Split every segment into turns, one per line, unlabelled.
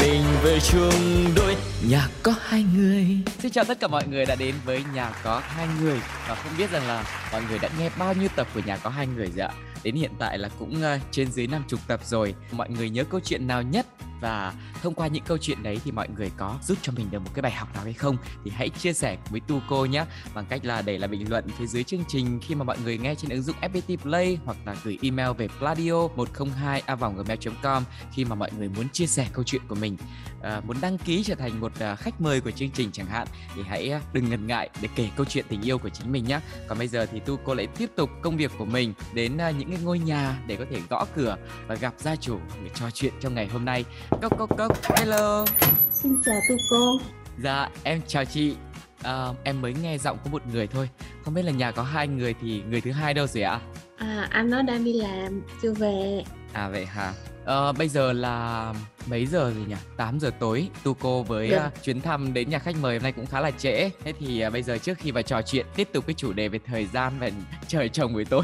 mình về chung đôi nhà có hai người.
Xin chào tất cả mọi người đã đến với nhà có hai người và không biết rằng là mọi người đã nghe bao nhiêu tập của nhà có hai người rồi ạ. Đến hiện tại là cũng uh, trên dưới 50 tập rồi. Mọi người nhớ câu chuyện nào nhất và thông qua những câu chuyện đấy thì mọi người có giúp cho mình được một cái bài học nào hay không thì hãy chia sẻ với tu cô nhé bằng cách là để lại bình luận phía dưới chương trình khi mà mọi người nghe trên ứng dụng FPT Play hoặc là gửi email về pladio 102 a gmail.com khi mà mọi người muốn chia sẻ câu chuyện của mình à, muốn đăng ký trở thành một à, khách mời của chương trình chẳng hạn thì hãy à, đừng ngần ngại để kể câu chuyện tình yêu của chính mình nhé còn bây giờ thì tu cô lại tiếp tục công việc của mình đến à, những cái ngôi nhà để có thể gõ cửa và gặp gia chủ để trò chuyện trong ngày hôm nay. Cốc cốc cốc hello.
Xin chào tu cô.
Dạ em chào chị. À, em mới nghe giọng của một người thôi. Không biết là nhà có hai người thì người thứ hai đâu rồi ạ?
À, Anh nó đang đi làm, chưa về.
À vậy hả Ờ, bây giờ là mấy giờ rồi nhỉ? 8 giờ tối. Tu cô với uh, chuyến thăm đến nhà khách mời hôm nay cũng khá là trễ. Thế thì uh, bây giờ trước khi vào trò chuyện tiếp tục cái chủ đề về thời gian và trời chồng buổi tối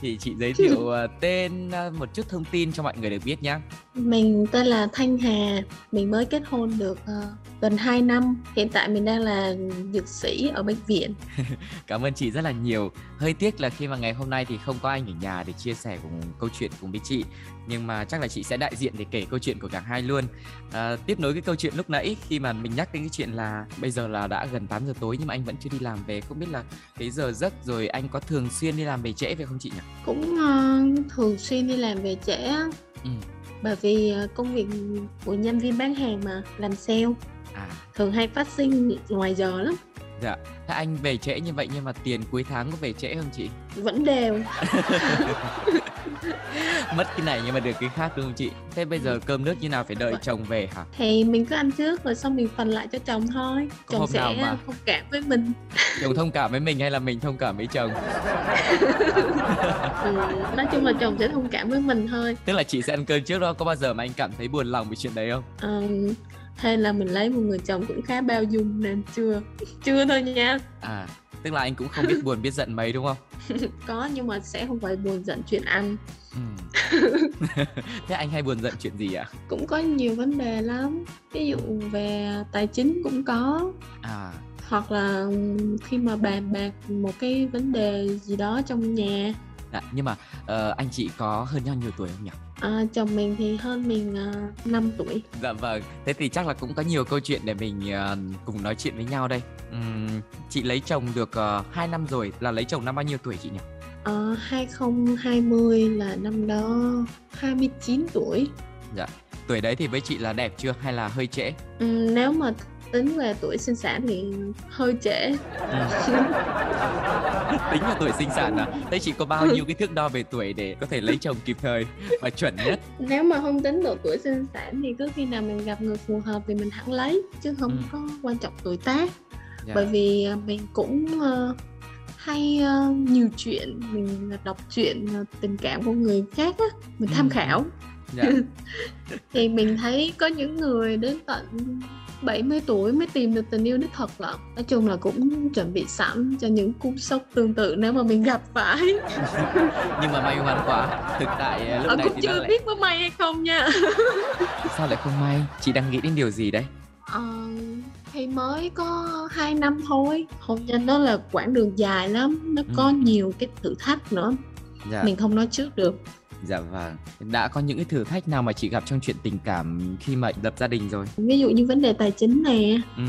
thì chị giới thiệu uh, tên uh, một chút thông tin cho mọi người được biết nhé.
Mình tên là Thanh Hà Mình mới kết hôn được ờ, gần 2 năm Hiện tại mình đang là dược sĩ ở bệnh viện
Cảm ơn chị rất là nhiều. Hơi tiếc là khi mà ngày hôm nay thì không có anh ở nhà để chia sẻ cùng câu chuyện cùng với chị. Nhưng mà chắc là chị sẽ đại diện để kể câu chuyện của cả hai luôn. À, tiếp nối cái câu chuyện lúc nãy khi mà mình nhắc đến cái chuyện là bây giờ là đã gần 8 giờ tối nhưng mà anh vẫn chưa đi làm về. Không biết là cái giờ giấc rồi anh có thường xuyên đi làm về trễ phải không chị nhỉ?
Cũng ờ, thường xuyên đi làm về trễ
Ừ.
Bởi vì ờ, công việc của nhân viên bán hàng mà Làm sale
À,
Thường hay phát sinh ngoài giờ lắm
dạ. Thế anh về trễ như vậy nhưng mà tiền cuối tháng có về trễ không chị?
Vẫn đều
Mất cái này nhưng mà được cái khác đúng không chị? Thế bây giờ cơm nước như nào phải đợi chồng về hả?
Thì mình cứ ăn trước rồi xong mình phần lại cho chồng thôi
Có
Chồng sẽ
mà-
thông cảm với mình
Chồng thông cảm với mình hay là mình thông cảm với chồng?
ừ, Nói chung là chồng sẽ thông cảm với mình thôi
Tức là chị sẽ ăn cơm trước đó Có bao giờ mà anh cảm thấy buồn lòng vì chuyện đấy không?
Ờ, hay là mình lấy một người chồng cũng khá bao dung nên chưa chưa thôi nha
À Tức là anh cũng không biết buồn biết giận mấy đúng không?
có nhưng mà sẽ không phải buồn giận chuyện ăn
Ừ. Thế anh hay buồn giận chuyện gì ạ?
cũng có nhiều vấn đề lắm ví dụ về tài chính cũng có
À
hoặc là khi mà bàn bạc một cái vấn đề gì đó trong nhà
dạ, Nhưng mà ờ, anh chị có hơn nhau nhiều tuổi không nhỉ?
À, chồng mình thì hơn mình uh, 5 tuổi.
Dạ vâng. Thế thì chắc là cũng có nhiều câu chuyện để mình ờ, cùng nói chuyện với nhau đây. Ừm, Chị lấy chồng được uh, 2 năm rồi Là lấy chồng năm bao nhiêu tuổi chị nhỉ?
Ờ, 2020 là năm đó 29 tuổi.
Dạ. Tuổi đấy thì với chị là đẹp chưa hay là hơi trễ?
Ừ, nếu mà tính về tuổi sinh sản thì hơi trễ
Tính là tuổi sinh sản à? Thế chị có bao nhiêu cái thước đo về tuổi để có thể lấy chồng kịp thời và chuẩn nhất?
nếu mà không tính độ tuổi sinh sản thì cứ khi nào mình gặp người phù hợp thì mình hẳn lấy chứ không
Ừ.
có quan trọng tuổi tác
Dạ.
bởi vì à, mình cũng ờ, hay ờ, nhiều chuyện mình đọc chuyện ờ, tình cảm của người khác á mình tham
Ừ.
khảo
Dạ.
thì mình thấy có những người đến tận 70 tuổi mới tìm được tình yêu đích thực lận nói chung là cũng chuẩn bị sẵn cho những cú sốc tương tự nếu mà mình gặp phải
Nhưng mà may mắn quá Thực tại ờ, lúc
ờ,
này
cũng
thì
chưa
lại
biết có may hay không nha
Sao lại không may? Chị đang nghĩ đến điều gì đấy?
Ờ, thì mới có 2 năm thôi hôn nhân nó là quãng đường dài lắm nó có
Ừ.
nhiều cái thử thách nữa
Dạ.
mình không nói trước được
Dạ vâng. Đã có những cái thử thách nào mà chị gặp trong chuyện tình cảm khi mà lập gia đình rồi?
ví dụ như vấn đề tài chính nè
Ừ.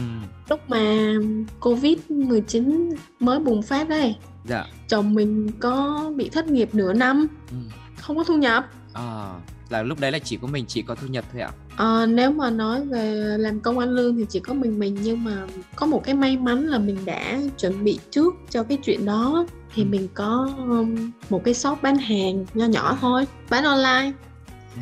lúc mà covid 19 mới bùng phát đây
Dạ.
chồng mình có bị thất nghiệp nửa năm
Ừ.
không có thu nhập
À, là lúc đấy là chỉ có mình chị có thu nhập thôi ạ?
Ờ, nếu mà nói về làm công ăn lương thì chỉ có mình mình nhưng mà có một cái may mắn là mình đã chuẩn bị trước cho cái chuyện đó thì
Ừ.
mình có um, một cái shop bán hàng nho nhỏ thôi bán online
Ừ.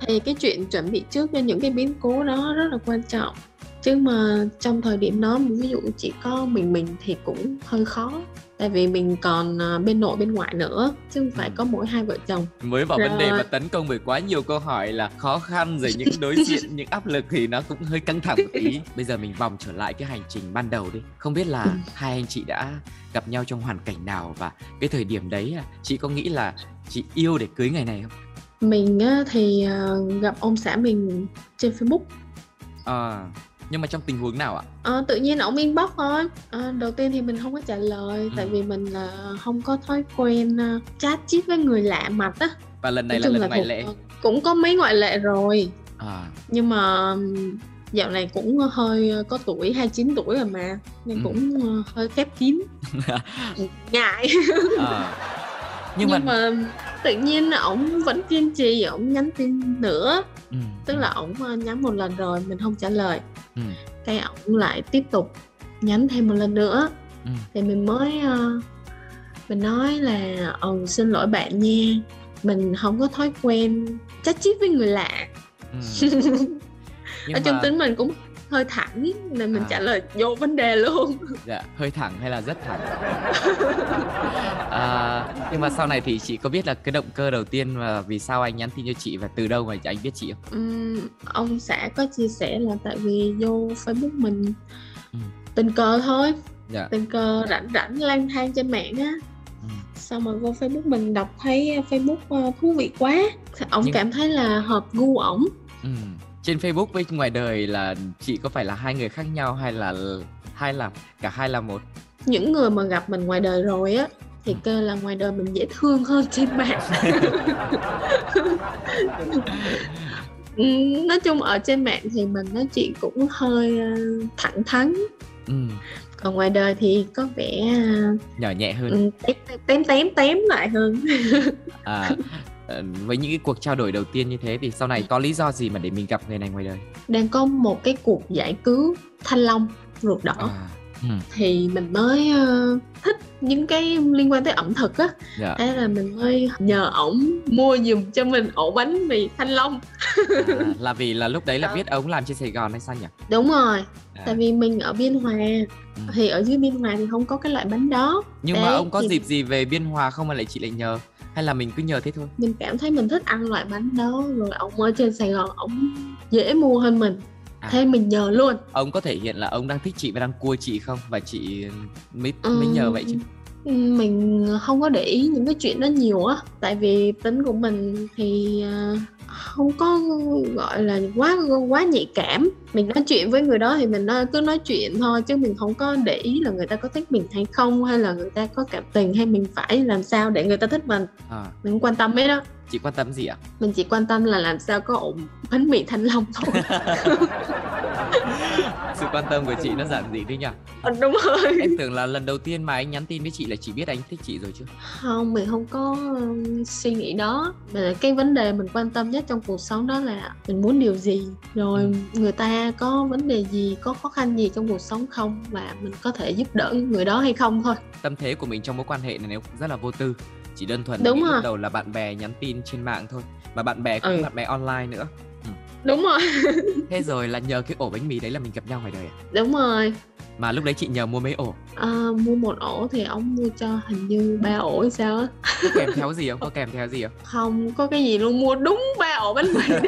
thì cái chuyện chuẩn bị trước cho những cái biến cố đó rất là quan trọng chứ mà trong thời điểm đó ví dụ chỉ có mình mình thì cũng hơi khó tại vì mình còn à, bên nội bên ngoại nữa chứ không phải
Ừ.
có mỗi hai vợ chồng
mới vào vấn đề
Rồi.
mà tấn công bởi quá nhiều câu hỏi là khó khăn rồi những đối diện những áp lực thì nó cũng hơi căng thẳng một tí bây giờ mình vòng trở lại cái hành trình ban đầu đi không biết là
Ừ.
hai anh chị đã gặp nhau trong hoàn cảnh nào và cái thời điểm đấy à, chị có nghĩ là chị yêu để cưới ngày này không
mình thì à, gặp ông xã mình trên Facebook
à, nhưng mà trong tình huống nào ạ?
Ờ, tự nhiên ổng inbox thôi. Ờ, đầu tiên thì mình không có trả lời
Ừ.
tại vì mình là không có thói quen uh, chat chít với người lạ mặt á.
Và lần này
Nói
là lần ngoại lệ.
cũng có mấy ngoại lệ rồi.
À,
nhưng mà dạo này cũng hơi ờ, có tuổi 29 tuổi rồi mà nên
Ừ.
cũng ờ, hơi khép kín. Ngại.
À.
nhưng,
nhưng, mà,
mà... tự nhiên ổng vẫn kiên trì ổng nhắn tin nữa.
Ừ,
tức là ổng ờ, nhắn một lần rồi mình không trả lời
ừ,
cái ổng lại tiếp tục nhắn thêm một lần nữa
ừ.
thì mình mới ờ, mình nói là ừ xin lỗi bạn nha mình không có thói quen chat chít với người lạ
ừ.
ở
nhưng
trong
mà
tính mình cũng hơi thẳng nên mình
À.
trả lời vô vấn đề luôn
dạ, hơi thẳng hay là rất thẳng à, nhưng mà sau này thì chị có biết là cái động cơ đầu tiên và vì sao anh nhắn tin cho chị và từ đâu mà anh biết chị không
Ừm, ông xã có chia sẻ là tại vì vô Facebook mình
Ừ.
tình cờ thôi
dạ
tình cờ rảnh rảnh lang thang trên mạng á
ừ.
xong rồi vô Facebook mình đọc thấy Facebook ờ, thú vị quá ông
Nhưng-
cảm thấy là hợp gu ổng
Ừ. trên Facebook với ngoài đời là chị có phải là hai người khác nhau hay là hai là cả hai là một?
Những người mà gặp mình ngoài đời rồi á thì
Ừ.
kêu là ngoài đời mình dễ thương hơn trên mạng. Ừm, nói chung ở trên mạng thì mình nói chuyện cũng hơi ờ, thẳng thắn.
Ừ.
còn ngoài đời thì có vẻ
nhỏ nhẹ hơn.
ừ, tém tém tém tém lại hơn.
À, ờ, với những cái cuộc trao đổi đầu tiên như thế thì sau này có lý do gì mà để mình gặp người này ngoài đời
đang có một cái cuộc giải cứu thanh long ruột đỏ
à. ừ.
thì mình mới ờ, thích những cái liên quan tới ẩm thực á
dạ.
thế là mình mới nhờ ổng mua giùm cho mình ổ bánh mì thanh long
à, là vì là lúc đấy là biết ông làm trên Sài Gòn hay sao nhỉ
đúng rồi
à.
tại vì mình ở biên hòa
Ừ.
thì ở dưới biên hòa thì không có cái loại bánh đó
nhưng mà
Đấy,
ông có
thì-
dịp gì về Biên Hòa không mà lại chị lại nhờ hay là mình cứ nhờ thế thôi?
Mình cảm thấy mình thích ăn loại bánh đó rồi ổng ở trên sài gòn ổng dễ mua hơn mình.
À.
thế mình nhờ luôn.
Ông có thể hiện là ông đang thích chị và đang cua chị không? Và chị mới
Ừ.
mới nhờ vậy chứ
mình không có để ý những cái chuyện đó nhiều á. Tại vì tính của mình thì à, không có gọi là quá quá nhạy cảm. Mình nói chuyện với người đó thì mình cứ nói chuyện thôi chứ mình không có để ý là người ta có thích mình hay không hay là người ta có cảm tình hay mình phải làm sao để người ta thích mình.
À,
mình không quan tâm hết đó
chị quan tâm gì ạ?
Mình chỉ quan tâm là làm sao có ổn bánh mì thanh long thôi.
Sự quan tâm của chị nó giản dị đấy nhỉ?
Ờ, đúng rồi.
Em tưởng là lần đầu tiên mà anh nhắn tin với chị là chị biết anh thích chị rồi chứ.
Không mình không có um, suy nghĩ đó. Mà cái vấn đề mình quan tâm nhất trong cuộc sống đó là mình muốn điều gì rồi
Ừ.
người ta có vấn đề gì có khó khăn gì trong cuộc sống không và mình có thể giúp đỡ người đó hay không thôi.
Tâm thế của mình trong mối quan hệ này nếu rất là vô tư chỉ đơn thuần
Đúng rồi.
đầu là bạn bè nhắn tin trên mạng thôi mà bạn bè cũng
Ừ.
bạn bè online nữa.
Đúng rồi.
Thế rồi là nhờ cái ổ bánh mì đấy là mình gặp nhau ngoài đời à?
đúng rồi.
Mà lúc đấy chị nhờ mua mấy ổ?
À, mua một ổ thì ông mua cho hình như ba ổ hay sao á.
Có kèm theo gì không? Có kèm theo gì không?
Không có cái gì luôn mua đúng ba ổ bánh mì.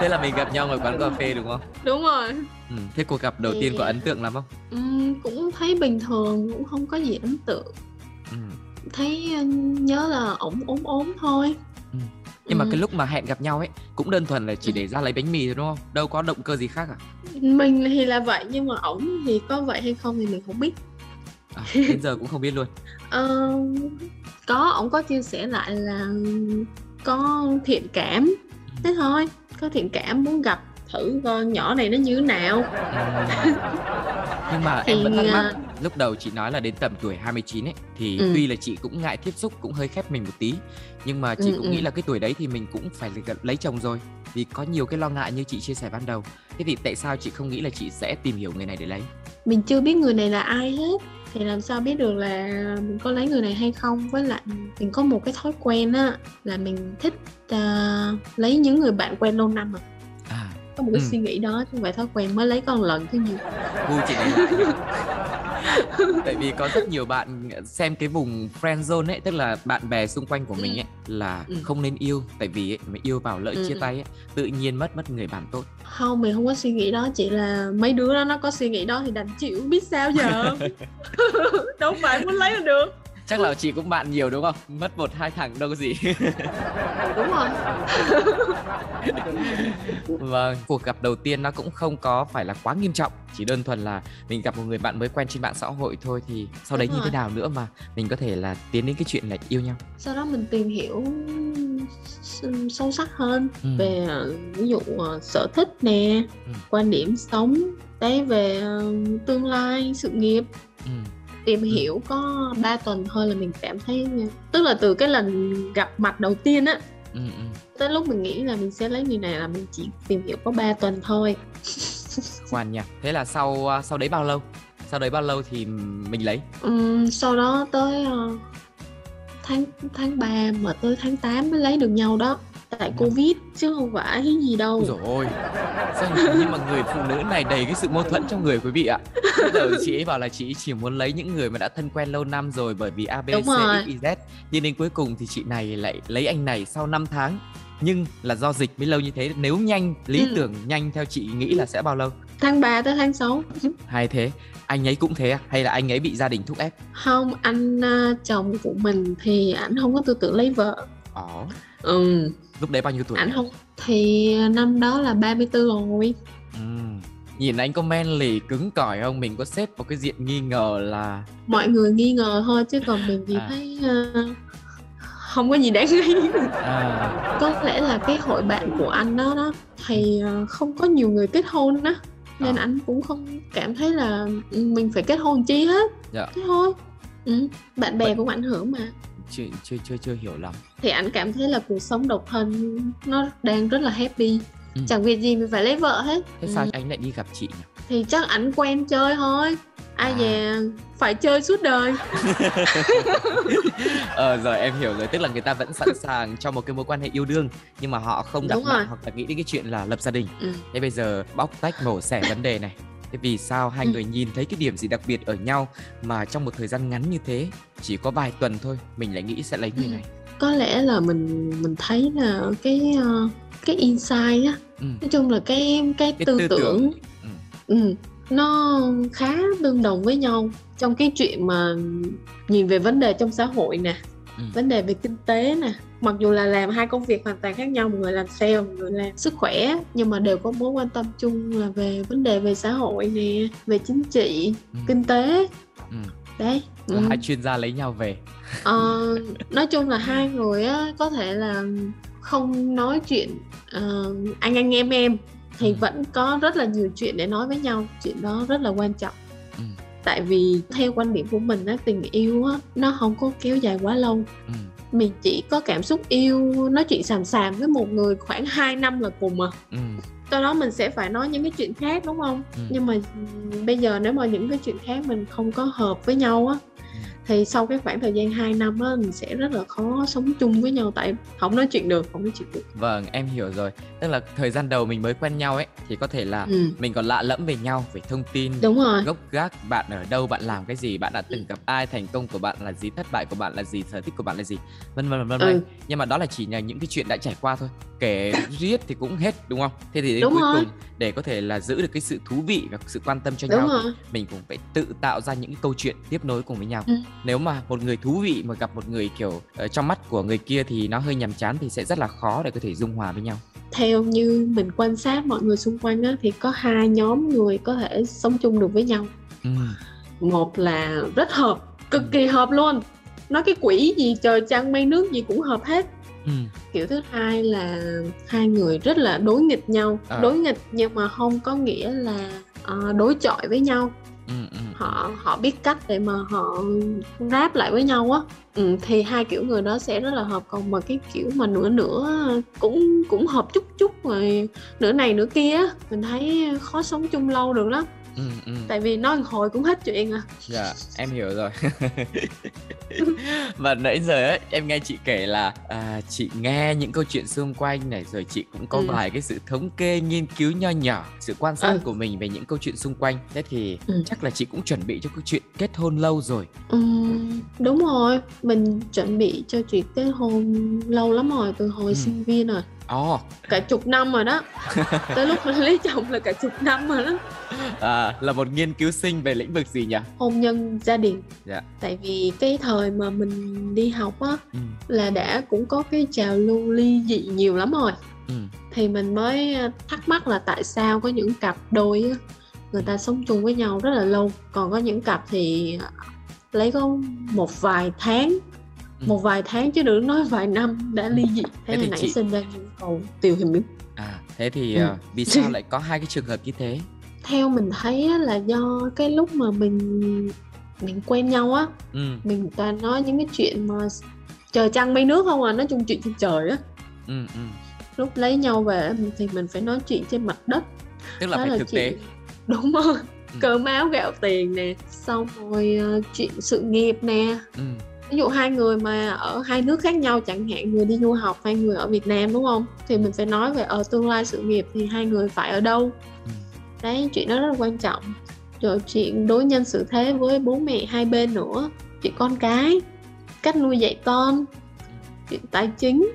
Thế là mình gặp nhau ngoài quán cà phê đúng không?
Đúng rồi.
Ừ. thế cuộc gặp đầu
Thì-
tiên có ấn tượng lắm không?
Ừm, cũng thấy bình thường cũng không có gì ấn tượng.
Ừ.
thấy ờ, nhớ là ổng ốm ốm thôi
Ừ. nhưng mà
Ừ.
cái lúc mà hẹn gặp nhau ấy cũng đơn thuần là chỉ
Ừ.
để ra lấy bánh mì thôi đúng không đâu có động cơ gì khác à,
mình thì là vậy nhưng mà ổng thì có vậy hay không thì mình không biết
à đến giờ cũng không biết luôn
Ờ, có ổng có chia sẻ lại là có thiện cảm thế thôi có thiện cảm muốn gặp thử coi nhỏ này nó như thế nào
Ừ. nhưng mà em
Thì,
vẫn thắc mắc
à,
lúc đầu chị nói là đến tầm tuổi 29 ấy thì
Ừ.
tuy là chị cũng ngại tiếp xúc cũng hơi khép mình một tí nhưng mà chị
Ừ,
cũng
ừ.
nghĩ là cái tuổi đấy thì mình cũng phải lấy chồng rồi vì có nhiều cái lo ngại như chị chia sẻ ban đầu thế thì tại sao chị không nghĩ là chị sẽ tìm hiểu người này để lấy
mình chưa biết người này là ai hết thì làm sao biết được là mình có lấy người này hay không với lại mình có một cái thói quen á là mình thích à, lấy những người bạn quen lâu năm à
à
có một cái
Ừ.
suy nghĩ đó chứ phải thói quen mới lấy con lần chứ gì
Gu chị này? Tại vì có rất nhiều bạn xem cái vùng friend zone ấy Tức là bạn bè xung quanh của mình ấy Là
Ừ.
không nên yêu Tại vì ấy, mà yêu vào lỡ
Ừ,
chia
ừ.
tay ấy Tự nhiên mất mất người bạn tốt
không mình không có suy nghĩ đó chỉ là mấy đứa đó nó có suy nghĩ đó thì đành chịu biết sao giờ đâu phải muốn lấy là được
Chắc là chị cũng bạn nhiều đúng không? Mất một hai thằng đâu có gì
đúng rồi
Vâng, cuộc gặp đầu tiên nó cũng không có phải là quá nghiêm trọng Chỉ đơn thuần là mình gặp một người bạn mới quen trên mạng xã hội thôi Thì sau đấy
Đúng
như thế
rồi.
nào nữa mà mình có thể là tiến đến cái chuyện là yêu nhau
sau đó mình tìm hiểu sâu sắc hơn
Ừ.
về ờ, ví dụ ờ, sở thích nè
Ừ.
quan điểm sống đấy về ờ, tương lai sự nghiệp
ừ.
Tìm
Ừ.
hiểu có 3 tuần thôi là mình cảm thấy tức là từ cái lần gặp mặt đầu tiên á
Ừ, ừ.
tới lúc mình nghĩ là mình sẽ lấy người này là mình chỉ tìm hiểu có 3 tuần thôi
Khoan nha Thế là sau à, sau đấy bao lâu? Sau đấy bao lâu thì mình lấy?
Ừm, sau đó tới ờ, tháng tháng 3 mà tới tháng 8 mới lấy được nhau đó tại covid chứ không phải cái gì đâu.
Ôi Sao nhưng mà người phụ nữ này đầy cái sự mâu thuẫn trong người quý vị ạ. Bây giờ chị ấy bảo là chị chỉ muốn lấy những người mà đã thân quen lâu năm rồi Bởi vì A, B,
Đúng
C,
rồi.
X, Y, Z. Nhưng đến cuối cùng thì chị này lại lấy anh này sau 5 tháng. Nhưng là do dịch mới lâu như thế. Nếu nhanh, lý
Ừ.
tưởng nhanh theo chị nghĩ là sẽ bao lâu?
tháng 3 tới tháng 6
Hay thế. Anh ấy cũng thế à? Hay là anh ấy bị gia đình thúc ép?
không anh à, chồng của mình thì ảnh không có tư tưởng lấy vợ.
Ồ.
Ừ
Lúc đấy bao nhiêu tuổi?
ảnh không thì năm đó là 34 rồi
Ừ. Nhìn anh có manly cứng cỏi không? Mình có xếp vào cái diện nghi ngờ là
mọi người nghi ngờ thôi chứ còn mình thì
À.
thấy à, không có gì đáng nghi
à,
có lẽ là cái hội bạn của anh đó đó thì à, không có nhiều người kết hôn đó nên
À.
anh cũng không cảm thấy là ừ, mình phải kết hôn chi hết
Dạ.
thế thôi ừ, bạn bè
Vậy-
cũng ảnh hưởng mà
chưa, chưa chưa chưa hiểu lắm.
Thì anh cảm thấy là cuộc sống độc thân nó đang rất là happy
Ừ.
chẳng việc gì mình phải lấy vợ hết
Thế
Ừ,
sao anh lại đi gặp chị nhỉ?
thì chắc ảnh quen chơi thôi ai
À.
dè phải chơi suốt đời
ờ rồi em hiểu rồi, tức là người ta vẫn sẵn sàng cho một cái mối quan hệ yêu đương nhưng mà họ không đặt nặng hoặc là nghĩ đến cái chuyện là lập gia đình.
ừ.
Thế bây giờ bóc tách mổ xẻ vấn đề này. Thế vì sao hai
Ừ.
người nhìn thấy cái điểm gì đặc biệt ở nhau mà trong một thời gian ngắn như thế, chỉ có vài tuần thôi, mình lại nghĩ sẽ lấy người
Ừ.
này.
có lẽ là mình mình thấy là cái ờ, cái insight á
Ừ.
nói chung là cái cái,
Cái
tư,
tư
tưởng,
tưởng. Ừ.
Ừ, nó khá tương đồng với nhau trong cái chuyện mà nhìn về vấn đề trong xã hội nè
Ừ.
vấn đề về kinh tế nè mặc dù là làm hai công việc hoàn toàn khác nhau một người làm sale một người làm sức khỏe nhưng mà đều có mối quan tâm chung là về vấn đề về xã hội nè về chính trị
Ừ.
kinh tế
Ừ.
đấy
Là
ừ.
hai chuyên gia lấy nhau về.
Ờ, nói chung là hai người á có thể là không nói chuyện ờ, anh anh em em thì
Ừ.
vẫn có rất là nhiều chuyện để nói với nhau chuyện đó rất là quan trọng. Tại vì theo quan điểm của mình á tình yêu á nó không có kéo dài quá lâu
Ừ.
mình chỉ có cảm xúc yêu nói chuyện sàm sàm với một người khoảng 2 năm là cùng à
Ừ.
sau đó mình sẽ phải nói những cái chuyện khác đúng không
Ừ.
nhưng mà bây giờ nếu mà những cái chuyện khác mình không có hợp với nhau á. Thì sau cái khoảng thời gian 2 năm á mình sẽ rất là khó sống chung với nhau tại không nói chuyện được không nói chuyện được
Vâng, em hiểu rồi. Tức là thời gian đầu mình mới quen nhau ấy thì có thể là
ừ,
mình còn lạ lẫm về nhau về thông tin
đúng rồi
gốc gác bạn ở đâu bạn làm cái gì bạn đã từng gặp ai thành công của bạn là gì thất bại của bạn là gì sở thích của bạn là gì vân vân vân vân
Ừ.
nhưng mà đó là chỉ là những cái chuyện đã trải qua thôi kể riết thì cũng hết đúng không thế thì đến
Đúng
cuối
rồi.
cùng để có thể là giữ được cái sự thú vị và sự quan tâm cho
đúng
nhau
rồi
mình cũng phải tự tạo ra những cái câu chuyện tiếp nối cùng với nhau
Ừ.
nếu mà một người thú vị mà gặp một người kiểu ở trong mắt của người kia thì nó hơi nhàm chán thì sẽ rất là khó để có thể dung hòa với nhau
theo như mình quan sát mọi người xung quanh á thì có hai nhóm người có thể sống chung được với nhau
ừ.
một là rất hợp cực
Ừ.
kỳ hợp luôn nói cái quỷ gì trời trăng mây nước gì cũng hợp hết
Ừ.
kiểu thứ hai là hai người rất là đối nghịch nhau
À.
đối nghịch nhưng mà không có nghĩa là ờ, đối chọi với nhau
Ừ. Ừ
họ họ biết cách để mà họ ráp lại với nhau á. Ừ, thì hai kiểu người đó sẽ rất là hợp. Còn mà cái kiểu mà nửa nửa cũng cũng hợp chút chút rồi nửa này nửa kia mình thấy khó sống chung lâu được lắm
ừ, ừ.
tại vì nói hồi cũng hết chuyện à
Dạ, em hiểu rồi. Và nãy giờ ấy, em nghe chị kể là à, chị nghe những câu chuyện xung quanh này rồi chị cũng có
Ừ.
vài cái sự thống kê, nghiên cứu nho nhỏ, sự quan sát
Ừ.
của mình về những câu chuyện xung quanh. Thế thì
Ừ.
chắc là chị cũng chuẩn bị cho câu chuyện kết hôn lâu rồi.
Ừm, đúng rồi mình chuẩn bị cho chuyện kết hôn lâu lắm rồi từ hồi
Ừ.
sinh viên rồi
Ồ,
cả chục năm rồi đó. Tới lúc mình lấy chồng là cả chục năm rồi đó.
À, là một nghiên cứu sinh về lĩnh vực gì nhỉ?
hôn nhân gia đình.
Dạ.
tại vì cái thời mà mình đi học á
Ừ,
là đã cũng có cái trào lưu ly dị nhiều lắm rồi.
Ừ,
thì mình mới ờ, thắc mắc là tại sao có những cặp đôi á, người ta sống chung với nhau rất là lâu. Còn có những cặp thì ờ, lấy có một vài tháng
Ừ.
một vài tháng chứ đừng nói vài năm đã ly dị
Thế
thế là
thì
nảy
chị-
sinh ra nhu cầu tìm hiểu
À, thế thì
Ừ.
à, vì sao lại có hai cái trường hợp như thế?
theo mình thấy á, là do cái lúc mà mình mình quen nhau á
Ừ,
mình toàn nói những cái chuyện mà trời trăng mây nước không à nói chung chuyện trên trời á
ừ, ừ.
lúc lấy nhau về thì mình phải nói chuyện trên mặt đất
Tức là
Đó
phải thực tế.
chuyện- đúng rồi
Ừ.
cơm áo gạo tiền nè xong rồi ờ, chuyện sự nghiệp nè
Ừ,
ví dụ hai người mà ở hai nước khác nhau chẳng hạn người đi du học hay người ở Việt Nam đúng không? Thì mình phải nói về ở tương lai sự nghiệp thì hai người phải ở đâu.
Ừ.
đấy chuyện đó rất là quan trọng. Rồi chuyện đối nhân xử thế với bố mẹ hai bên nữa. Chuyện con cái cách nuôi dạy con chuyện tài chính.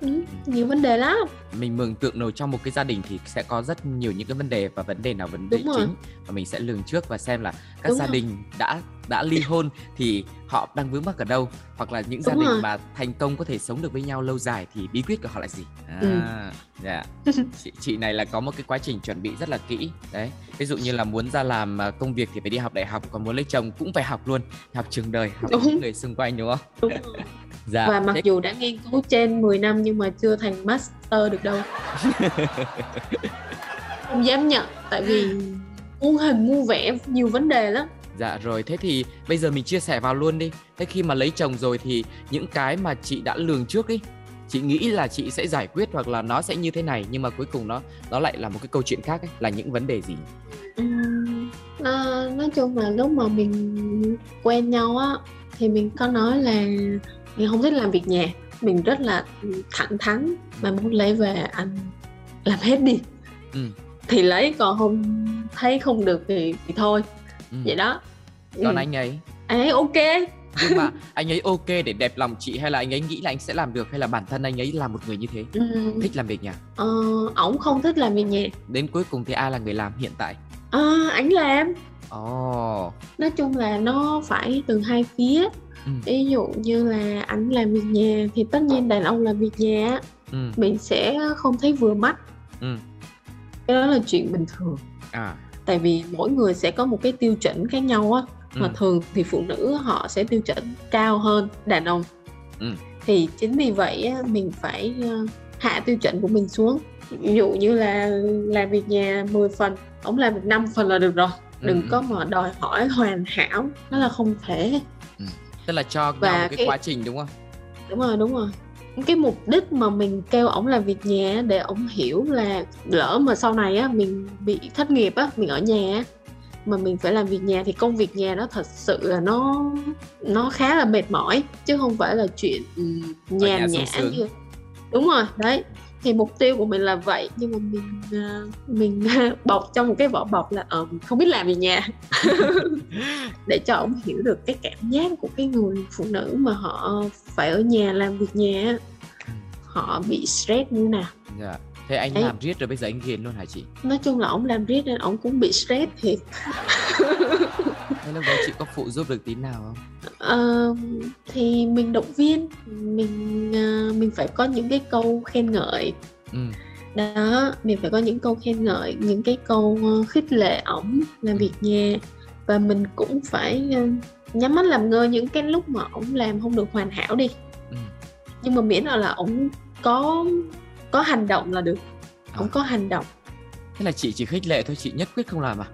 Ừ, nhiều vấn đề lắm.
Mình mường tượng nổi trong một cái gia đình thì sẽ có rất nhiều những cái vấn đề và vấn đề nào vấn đề
Đúng rồi.
chính. Và mình sẽ lường trước và xem là các
Đúng
gia
rồi.
đình đã đã ly hôn thì họ đang vướng mắc ở đâu hoặc là những gia
Đúng
đình
rồi.
mà thành công có thể sống được với nhau lâu dài thì bí quyết của họ là gì à,
Ừ.
dạ chị, chị này là có một cái quá trình chuẩn bị rất là kỹ đấy ví dụ như là muốn ra làm à, công việc thì phải đi học đại học còn muốn lấy chồng cũng phải học luôn học trường đời học
Đúng.
những người xung quanh đúng không
đúng rồi.
dạ
và mặc
thế-
dù đã nghiên cứu trên 10 năm nhưng mà chưa thành master được đâu không dám nhận tại vì muôn hình muôn vẻ nhiều vấn đề lắm
Dạ rồi, thế thì bây giờ mình chia sẻ vào luôn đi. Thế khi mà lấy chồng rồi thì những cái mà chị đã lường trước ấy, chị nghĩ là chị sẽ giải quyết hoặc là nó sẽ như thế này nhưng mà cuối cùng nó nó lại là một cái câu chuyện khác ấy, là những vấn đề gì?
Ừm, nó- nói chung là lúc mà mình quen nhau á thì mình có nói là mình không thích làm việc nhà mình rất là thẳng thắn mà muốn lấy về anh làm hết đi
Ừ.
thì lấy còn không thấy không được thì, thì thôi
Ừ.
vậy đó.
Còn
Ừ.
anh ấy.
Anh ấy ok.
Nhưng mà anh ấy ok để đẹp lòng chị hay là anh ấy nghĩ là anh sẽ làm được? Hay là bản thân anh ấy là một người như thế?
Ừm,
thích làm việc nhà
ờ, ổng không thích làm việc nhà
đến cuối cùng thì ai là người làm hiện tại?
À, ảnh làm.
Ồ.
Nói chung là nó phải từ hai phía.
Ừ.
ví dụ như là ảnh làm việc nhà thì tất nhiên đàn ông làm việc nhà
ừ.
mình sẽ không thấy vừa mắt.
Ừ.
Cái đó là chuyện bình thường.
À
tại vì mỗi người sẽ có một cái tiêu chuẩn khác nhau á. Mà
ừ.
thường thì phụ nữ họ sẽ tiêu chuẩn cao hơn đàn ông.
Ừ.
thì chính vì vậy á, mình phải ờ, hạ tiêu chuẩn của mình xuống. Ví dụ như là làm việc nhà 10 phần ông làm được 5 phần là được rồi. Đừng
Ừ,
có
ừ.
mà đòi hỏi hoàn hảo nó là không thể.
Tức là cho
Và
nhau một cái,
cái-
quá trình đúng không?
Đúng rồi đúng rồi cái mục đích mà mình kêu ổng làm việc nhà để ổng hiểu là lỡ mà sau này á mình bị thất nghiệp á mình ở nhà á mà mình phải làm việc nhà thì công việc nhà nó thật sự là nó nó khá là mệt mỏi chứ không phải là chuyện
nhà
nhàn nhã như đúng rồi đấy thì mục tiêu của mình là vậy nhưng mà mình à, mình bọc trong một cái vỏ bọc là ờ, mình không biết làm việc nhà để cho ổng hiểu được cái cảm giác của cái người phụ nữ mà họ phải ở nhà làm việc nhà á, họ bị stress như nào.
Dạ. Thế anh
Đấy.
làm riết rồi bây giờ anh ghiền luôn hả chị?
Nói chung là ổng làm riết nên ổng cũng bị stress thiệt
thế lúc đấy chị có phụ giúp được tí nào không?
Ờ, thì mình động viên mình à, mình phải có những cái câu khen ngợi.
Ừ.
Đó mình phải có những câu khen ngợi những cái câu ờ, khích lệ ổng làm việc nhà. Và mình cũng phải ờ, nhắm mắt làm ngơ những cái lúc mà ổng làm không được hoàn hảo đi.
Ừ.
Nhưng mà miễn là là ổng có có hành động là được. Ổng
À.
có hành động.
Thế là chị chỉ khích lệ thôi chị nhất quyết không làm à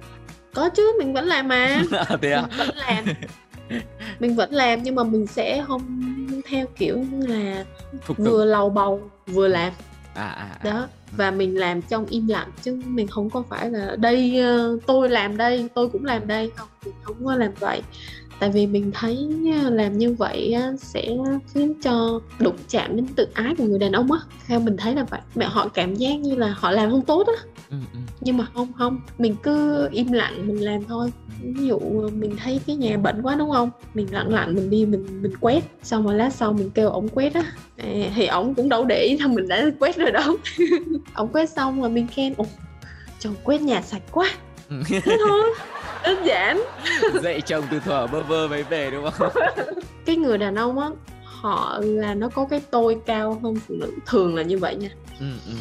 có chứ mình vẫn làm mà.
À, thế à?
Mình vẫn làm. Mình vẫn làm nhưng mà mình sẽ không theo kiểu như là
tùng
vừa lầu bầu vừa làm.
À à, à.
đó và mình làm trong im lặng chứ mình không có phải là đây ờ, tôi làm đây tôi cũng làm đây. Không mình không có làm vậy. Tại vì mình thấy ờ, làm như vậy sẽ khiến cho đụng chạm đến tự ái của người đàn ông á. Theo mình thấy là vậy. Mẹ họ cảm giác như là họ làm không tốt á.
Ừ, ừ.
Nhưng mà không không. Mình cứ im lặng mình làm thôi. Ví dụ mình thấy cái nhà bẩn quá đúng không? Mình lặng lặng mình đi mình mình quét. Xong rồi lát sau mình kêu ổng quét á. À, thì ổng cũng đâu để ý là mình đã quét rồi đâu. Ổng quét xong rồi mình khen ồ chồng quét nhà sạch quá. Thế thôi. Đơn giản.
Dạy chồng từ thuở bơ vơ mới về đúng không?
Cái người đàn ông á họ là nó có cái tôi cao hơn phụ nữ thường là như vậy nha.
Ừ, ừ.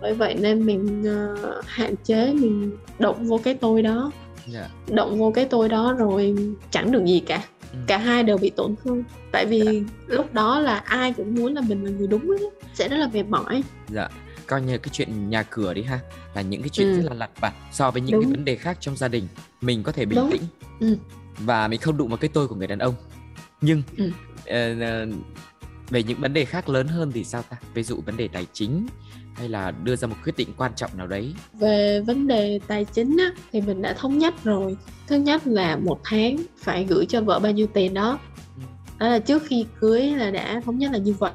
Bởi vậy nên mình ờ, hạn chế mình động vô cái tôi đó
Dạ.
động vô cái tôi đó rồi chẳng được gì cả
Ừ.
cả hai đều bị tổn thương tại vì lúc đó là ai cũng muốn là mình là người đúng ấy. sẽ rất là mệt mỏi
dạ coi như cái chuyện nhà cửa đi ha là những cái chuyện
Ừ.
rất là lặt vặt so với những cái
Đúng.
vấn đề khác trong gia đình mình có thể bình
Đúng.
tĩnh
Ừ.
và mình không đụng vào cái tôi của người đàn ông nhưng
Ừ.
ờ, về những vấn đề khác lớn hơn thì sao ta ví dụ vấn đề tài chính hay là đưa ra một quyết định quan trọng nào đấy?
Về vấn đề tài chính á, thì mình đã thống nhất rồi. Thứ nhất là một tháng phải gửi cho vợ bao nhiêu tiền đó.
Ừ.
đó là trước khi cưới là đã thống nhất là như vậy.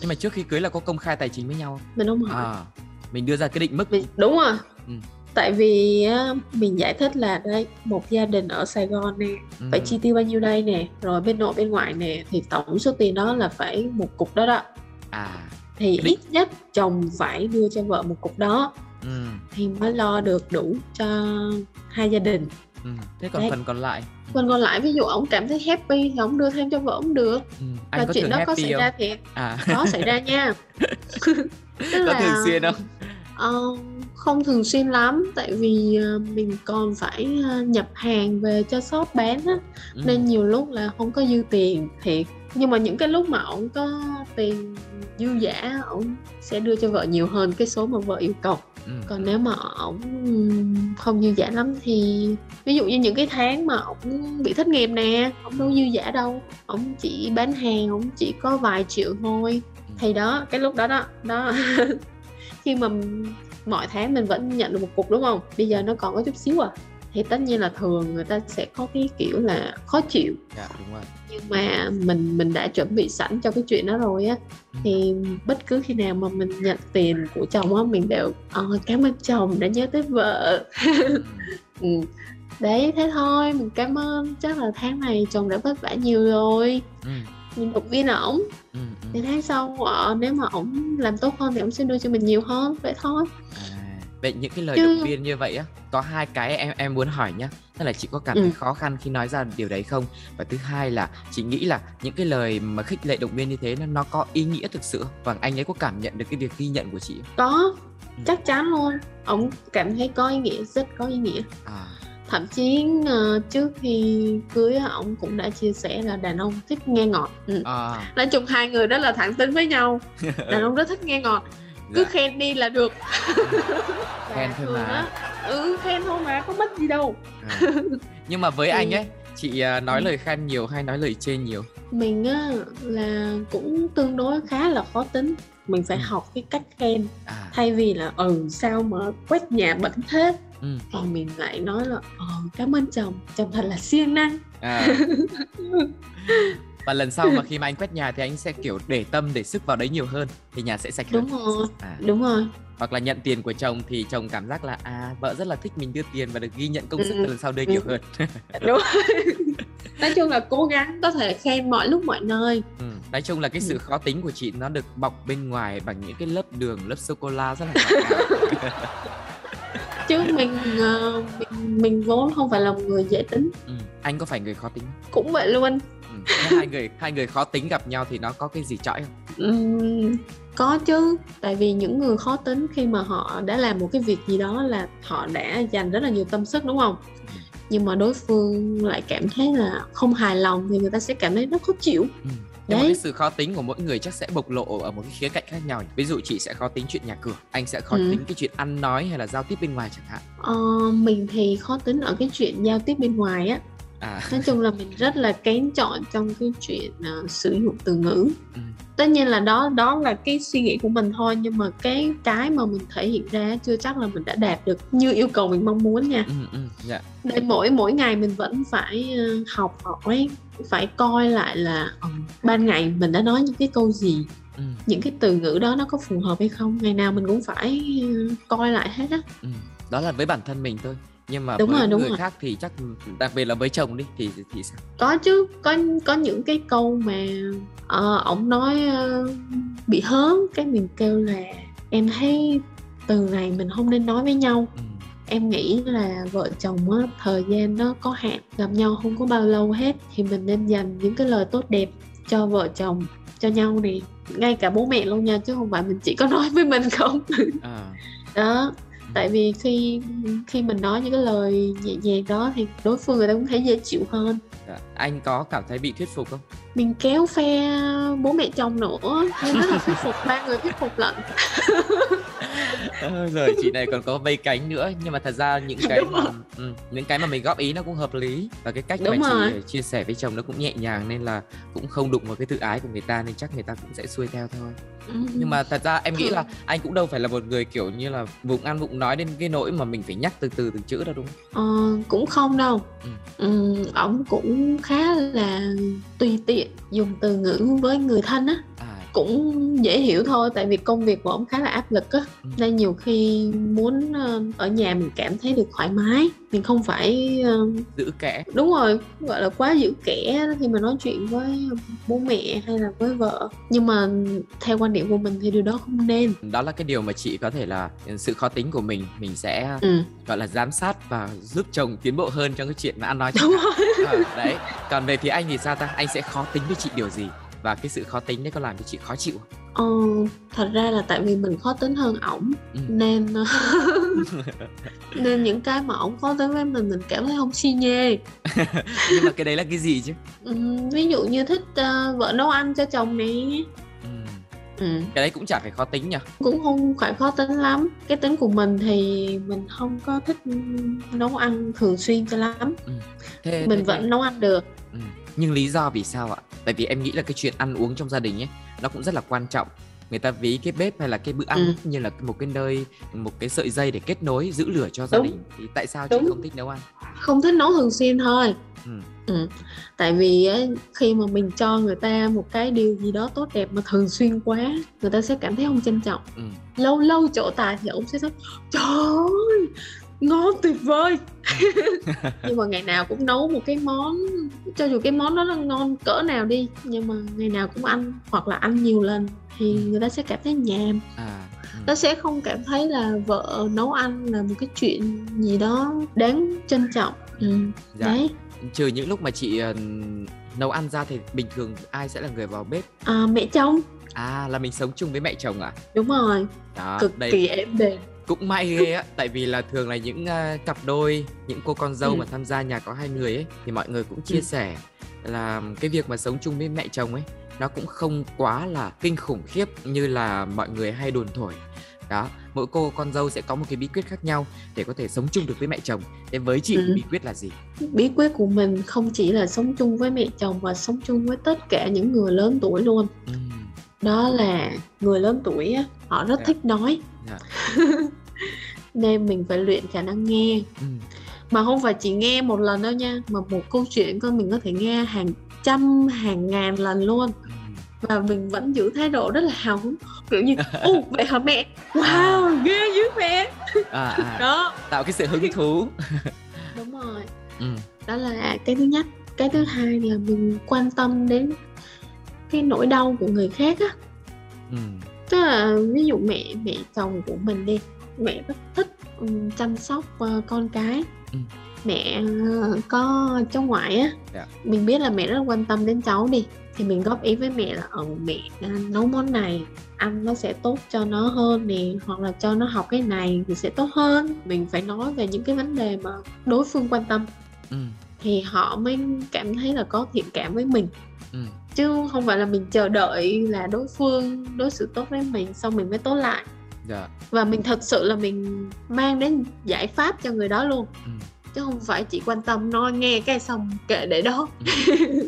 Nhưng mà trước khi cưới là có công khai tài chính với nhau
mình không hỏi.
À mình đưa ra cái định mức.
Mình, đúng rồi.
Ừ.
tại vì mình giải thích là đây một gia đình ở Sài Gòn nè
Ừ.
phải chi tiêu bao nhiêu đây nè rồi bên nội bên ngoài nè thì tổng số tiền đó là phải một cục đó đó.
À
thì
định-
ít nhất chồng phải đưa cho vợ một cục đó.
Ừ,
thì mới lo được đủ cho hai gia đình.
Ừ. thế còn
Đấy.
phần còn lại?
Còn còn lại ví dụ ông cảm thấy happy thì ông đưa thêm cho vợ ông được.
Ừ.
và
anh có
chuyện đó có xảy
không?
ra thiệt.
À.
Có xảy ra nha. Tức
có thường xuyên không?
Ờ, không thường xuyên lắm. Tại vì ờ, mình còn phải ờ, nhập hàng về cho shop bán á.
Ừ.
nên nhiều lúc là không có dư tiền thiệt. Nhưng mà những cái lúc mà ổng có tiền dư giả ổng sẽ đưa cho vợ nhiều hơn cái số mà vợ yêu cầu.
Ừ.
còn nếu mà ổng không dư giả lắm thì ví dụ như những cái tháng mà ổng bị thất nghiệp nè ổng đâu dư giả đâu. Ổng chỉ bán hàng ổng chỉ có vài triệu thôi. Thì đó cái lúc đó đó đó. Khi mà mọi tháng mình vẫn nhận được một cục đúng không? Bây giờ nó còn có chút xíu à thì tất nhiên là thường người ta sẽ có cái kiểu là khó chịu
dạ đúng rồi
nhưng mà mình mình đã chuẩn bị sẵn cho cái chuyện đó rồi á
Ừ.
thì bất cứ khi nào mà mình nhận tiền của chồng á mình đều ờ, cảm ơn chồng đã nhớ tới vợ
Ừ.
đấy thế thôi mình cảm ơn chắc là tháng này chồng đã vất vả nhiều rồi
Ừ.
mình động viên ổng
Ừ. Ừ.
thì tháng sau ờ, nếu mà ổng làm tốt hơn thì ổng sẽ đưa cho mình nhiều hơn vậy thôi
À, vậy những cái lời
Chứ-
động viên như vậy á có hai cái em em muốn hỏi nhá. Tức là chị có cảm thấy
Ừ.
khó khăn khi nói ra điều đấy không? Và thứ hai là chị nghĩ là những cái lời mà khích lệ động viên như thế nó, nó có ý nghĩa thực sự và anh ấy có cảm nhận được cái việc ghi nhận của chị
có
Ừ.
chắc chắn luôn. Ổng cảm thấy có ý nghĩa rất có ý nghĩa.
À.
Thậm chí ờ, trước khi cưới á, ổng cũng đã chia sẻ là đàn ông thích nghe ngọt. Ừ.
à.
Nói chung hai người rất là thẳng tính với nhau. Đàn ông rất thích nghe ngọt cứ
dạ.
khen đi là được
Khen thôi
thường
mà.
ừ khen thôi mà có mất gì đâu
À. nhưng mà với anh ấy chị à, nói
Ừ.
lời khen nhiều hay nói lời chê nhiều
mình á là cũng tương đối khá là khó tính mình phải
Ừ.
học cái cách khen
à
thay vì là ừ sao mà quét nhà bẩn thế
ừ.
thì mình lại nói là ờ cảm ơn chồng chồng thật là siêng năng
à. và lần sau mà khi mà anh quét nhà thì anh sẽ kiểu để tâm để sức vào đấy nhiều hơn thì nhà sẽ sạch hơn
đúng rồi
à.
đúng rồi
hoặc là nhận tiền của chồng thì chồng cảm giác là à vợ rất là thích mình đưa tiền và được ghi nhận công sức
Ừ.
lần sau đưa
Ừ.
nhiều hơn
đúng nói chung là cố gắng có thể khen mọi lúc mọi nơi
ừ. nói chung là cái sự
Ừ.
khó tính của chị nó được bọc bên ngoài bằng những cái lớp đường lớp sô cô la rất là
chứ mình ờ, mình mình vốn không phải là một người dễ tính
ừ. anh có phải người khó tính
cũng vậy luôn
hai người hai người khó tính gặp nhau thì nó có cái gì chọi không
Ừm, có chứ tại vì những người khó tính khi mà họ đã làm một cái việc gì đó là họ đã dành rất là nhiều tâm sức đúng không
Ừ.
nhưng mà đối phương lại cảm thấy là không hài lòng thì người ta sẽ cảm thấy rất khó chịu
Ừ. Nhưng mà
Đấy.
cái sự khó tính của mỗi người chắc sẽ bộc lộ ở một cái khía cạnh khác nhau. Ví dụ chị sẽ khó tính chuyện nhà cửa, anh sẽ khó
Ừ.
tính cái chuyện ăn nói hay là giao tiếp bên ngoài chẳng hạn.
ờ, mình thì khó tính ở cái chuyện giao tiếp bên ngoài á
À,
nói chung là mình rất là kén chọn trong cái chuyện ờ, sử dụng từ ngữ
ừ.
tất nhiên là đó đó là cái suy nghĩ của mình thôi nhưng mà cái cái mà mình thể hiện ra chưa chắc là mình đã đạt được như yêu cầu mình mong muốn nha
ừ, ừ, dạ.
nên mỗi mỗi ngày mình vẫn phải ờ, học hỏi phải coi lại là ừ, ban ngày mình đã nói những cái câu gì
ừ,
những cái từ ngữ đó nó có phù hợp hay không ngày nào mình cũng phải ờ, coi lại hết á
ừ. đó là với bản thân mình thôi nhưng mà
Đúng
với
rồi, đúng
người
rồi.
khác thì chắc đặc biệt là với chồng đi thì thì sao?
Có chứ có có những cái câu mà ờ, ổng nói ờ, bị hớn cái mình kêu là em thấy từ này mình không nên nói với nhau.
Ừ,
em nghĩ là vợ chồng á thời gian nó có hạn gặp nhau không có bao lâu hết thì mình nên dành những cái lời tốt đẹp cho vợ chồng cho nhau nè. Ngay cả bố mẹ luôn nha chứ không phải mình chỉ có nói với mình không.
À,
đó tại vì khi khi mình nói những cái lời nhẹ nhàng đó thì đối phương người ta cũng thấy dễ chịu hơn
dạ. anh có cảm thấy bị thuyết phục không
mình kéo phe bố mẹ chồng nữa nên rất là thuyết phục ba người thuyết phục lận
Ờ, rồi chị này còn có vây cánh nữa. Nhưng mà thật ra những cái mà ừ, những cái mà mình góp ý nó cũng hợp lý. Và cái cách
Đúng
mà
rồi.
chị chia sẻ với chồng nó cũng nhẹ nhàng nên là cũng không đụng vào cái tự ái của người ta nên chắc người ta cũng sẽ xuôi theo thôi. Nhưng mà thật ra em nghĩ là anh cũng đâu phải là một người kiểu như là vụng ăn vụng nói đến cái nỗi mà mình phải nhắc từ từ từng chữ đâu đúng không?
Ờ, cũng không đâu.
Ừ.
ừ, ổng cũng khá là tùy tiện dùng từ ngữ với người thân á.
À
cũng dễ hiểu thôi tại vì công việc của ổng khá là áp lực á.
Ừ.
nên nhiều khi muốn ờ, ở nhà mình cảm thấy được thoải mái mình không phải ờ,
giữ kẽ
đúng rồi gọi là quá giữ kẻ khi mà nói chuyện với bố mẹ hay là với vợ. Nhưng mà theo quan điểm của mình thì điều đó không nên.
Đó là cái điều mà chị có thể là sự khó tính của mình mình sẽ
ừ.
gọi là giám sát và giúp chồng tiến bộ hơn trong cái chuyện mà ăn nói
đúng rồi.
Ờ, đấy. Còn về phía anh thì sao ta? Anh sẽ khó tính với chị điều gì và cái sự khó tính đấy có làm cho chị khó chịu không?
ờ, thật ra là tại vì mình khó tính hơn ổng
Ừ.
nên nên những cái mà ổng khó tính với mình mình cảm thấy không xi nhê
nhưng mà cái đấy là cái gì chứ
ừ, ví dụ như thích ờ, vợ nấu ăn cho chồng nè
ừ.
ừ.
cái đấy cũng chả phải khó tính nhỉ
cũng không phải khó tính lắm cái tính của mình thì mình không có thích nấu ăn thường xuyên cho lắm
thế
mình
thế-
vẫn nấu ăn được
ừ. nhưng lý do vì sao ạ tại vì em nghĩ là cái chuyện ăn uống trong gia đình ấy nó cũng rất là quan trọng người ta ví cái bếp hay là cái bữa ăn
Ừ.
ấy như là một cái nơi một cái sợi dây để kết nối giữ lửa cho gia
Đúng.
đình thì tại sao chị
Đúng.
không thích nấu ăn
không thích nấu thường xuyên thôi
ừ.
ừ. tại vì á, khi mà mình cho người ta một cái điều gì đó tốt đẹp mà thường xuyên quá người ta sẽ cảm thấy không trân trọng
Ừ.
lâu lâu chỗ tài thì ông sẽ nói trời ơi ngon tuyệt vời. Nhưng mà ngày nào cũng nấu một cái món cho dù cái món đó nó ngon cỡ nào đi nhưng mà ngày nào cũng ăn hoặc là ăn nhiều lần thì
Ừ.
người ta sẽ cảm thấy nhàm.
À ừ.
nó sẽ không cảm thấy là vợ nấu ăn là một cái chuyện gì đó đáng trân trọng. Ừ.
Dạ.
đấy.
Trừ những lúc mà chị ờ, nấu ăn ra thì bình thường ai sẽ là người vào bếp?
À, mẹ chồng.
À là mình sống chung với mẹ chồng à?
Đúng rồi.
Đó
cực
đây.
kỳ êm đềm
cũng may ghê á tại vì là thường là những ờ, cặp đôi những cô con dâu
Ừ.
mà tham gia nhà có hai người ấy thì mọi người cũng chia
Ừ.
sẻ là cái việc mà sống chung với mẹ chồng ấy nó cũng không quá là kinh khủng khiếp như là mọi người hay đồn thổi đó mỗi cô con dâu sẽ có một cái bí quyết khác nhau để có thể sống chung được với mẹ chồng thế với chị
Ừ.
bí quyết là gì
bí quyết của mình không chỉ là sống chung với mẹ chồng mà sống chung với tất cả những người lớn tuổi luôn
Ừm,
đó là người lớn tuổi á họ rất
Dạ.
thích nói
Dạ.
nên mình phải luyện khả năng nghe.
Ừm,
mà không phải chỉ nghe một lần đâu nha mà một câu chuyện con mình có thể nghe hàng trăm hàng ngàn lần luôn.
Ừm.
và mình vẫn giữ thái độ rất là hào hứng kiểu như ô vậy hả mẹ? Wow ghê dữ mẹ.
À, à,
đó.
Tạo cái sự hứng thú.
Đúng rồi.
Ừm,
đó là cái thứ nhất. Cái thứ hai là mình quan tâm đến cái nỗi đau của người khác á.
Ừm,
tức là ví dụ mẹ mẹ chồng của mình đi mẹ rất thích ừm, chăm sóc ờ, con cái.
Ừ.
mẹ ờ, có cháu ngoại á
Dạ.
mình biết là mẹ rất quan tâm đến cháu đi thì mình góp ý với mẹ là ờ mẹ à, nấu món này ăn nó sẽ tốt cho nó hơn nè hoặc là cho nó học cái này thì sẽ tốt hơn. Mình phải nói về những cái vấn đề mà đối phương quan tâm.
Ừm,
thì họ mới cảm thấy là có thiện cảm với mình
ừm.
chứ không phải là mình chờ đợi là đối phương đối xử tốt với mình xong mình mới tốt lại
Dạ.
và mình thật sự là mình mang đến giải pháp cho người đó luôn
ừm.
chứ không phải chỉ quan tâm nói nghe cái xong kệ để đó
Ừ.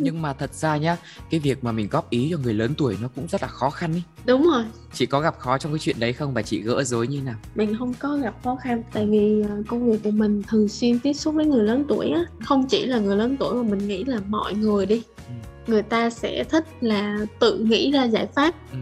nhưng mà thật ra nhá cái việc mà mình góp ý cho người lớn tuổi nó cũng rất là khó khăn ý
đúng rồi
chị có gặp khó trong cái chuyện đấy không và chị gỡ rối như nào
mình không có gặp khó khăn tại vì ờ, công việc của mình thường xuyên tiếp xúc với người lớn tuổi á không chỉ là người lớn tuổi mà mình nghĩ là mọi người đi
Ừ.
người ta sẽ thích là tự nghĩ ra giải pháp
ừ.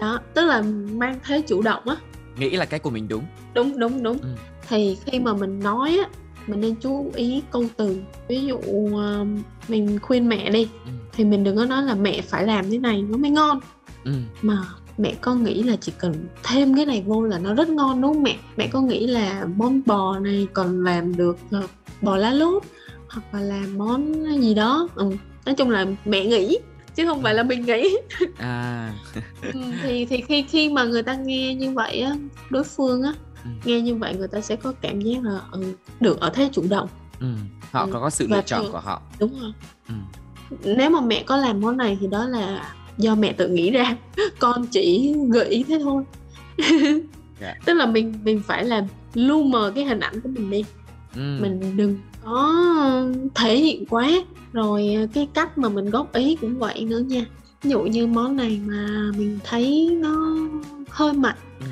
đó tức là mang thế chủ động á
nghĩ là cái của mình đúng
đúng đúng đúng
Ừ.
thì khi mà mình nói á mình nên chú ý câu từ ví dụ ờ, mình khuyên mẹ đi
ừ.
thì mình đừng có nói là mẹ phải làm thế này nó mới ngon
Ừ.
mà mẹ con nghĩ là chỉ cần thêm cái này vô là nó rất ngon đúng không mẹ mẹ con nghĩ là món bò này còn làm được ờ, bò lá lốt hoặc là làm món gì đó ừ. Nói chung là mẹ nghĩ chứ không phải là mình nghĩ
à
ừ, thì thì khi khi mà người ta nghe như vậy á đối phương á
Ừ.
nghe như vậy người ta sẽ có cảm giác là ừ, được ở thế chủ động
ừ. họ
Ừ.
có có sự
Và
lựa chọn
thường-
của họ
đúng không
ừ.
nếu mà mẹ có làm món này thì đó là do mẹ tự nghĩ ra con chỉ gợi ý thế thôi
Dạ.
tức là mình mình phải làm lu mờ cái hình ảnh của mình đi
Ừ.
mình đừng có thể hiện quá rồi cái cách mà mình góp ý cũng vậy nữa nha ví dụ như món này mà mình thấy nó hơi mặn
Ừ.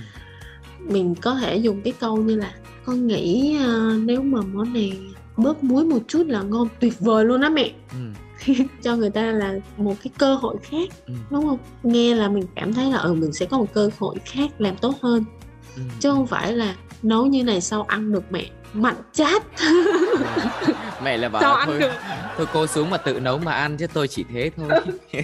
mình có thể dùng cái câu như là con nghĩ à, nếu mà món này bớt muối một chút là ngon tuyệt vời luôn á mẹ
Ừ.
cho người ta là một cái cơ hội khác
Ừ.
đúng không nghe là mình cảm thấy là ừ mình sẽ có một cơ hội khác làm tốt hơn
Ừ.
chứ không phải là nấu như này sao ăn được mẹ mặn chát
mẹ là bảo
sao
là
ăn
thôi
được
thôi cô xuống mà tự nấu mà ăn chứ tôi chỉ thế thôi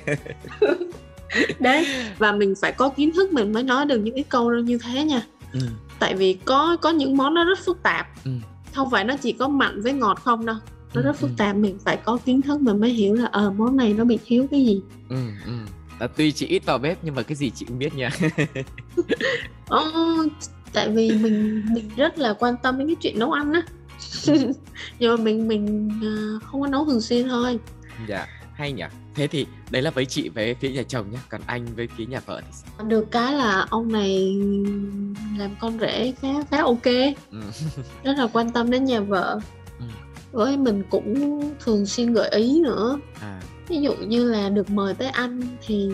đấy và mình phải có kiến thức mình mới nói được những cái câu như thế nha
ừ.
tại vì có có những món nó rất phức tạp
Ừ.
không phải nó chỉ có mặn với ngọt không đâu nó
Ừ,
rất phức
ừ.
tạp mình phải có kiến thức mình mới hiểu là ờ món này nó bị thiếu cái gì
Ừ. Ừ. Là tuy chị ít vào bếp nhưng mà cái gì chị cũng biết nha
Ờ, tại vì mình mình rất là quan tâm đến cái chuyện nấu ăn á. Nhưng mà mình mình à, không có nấu thường xuyên thôi.
Dạ hay nhỉ. Thế thì đấy là với chị với phía nhà chồng nhá. Còn anh với phía nhà vợ thì sao?
Được cái là ông này làm con rể khá khá ok.
Ừ.
rất là quan tâm đến nhà vợ.
Ừ.
với mình cũng thường xuyên gợi ý nữa.
À.
Ví dụ như là được mời tới ăn thì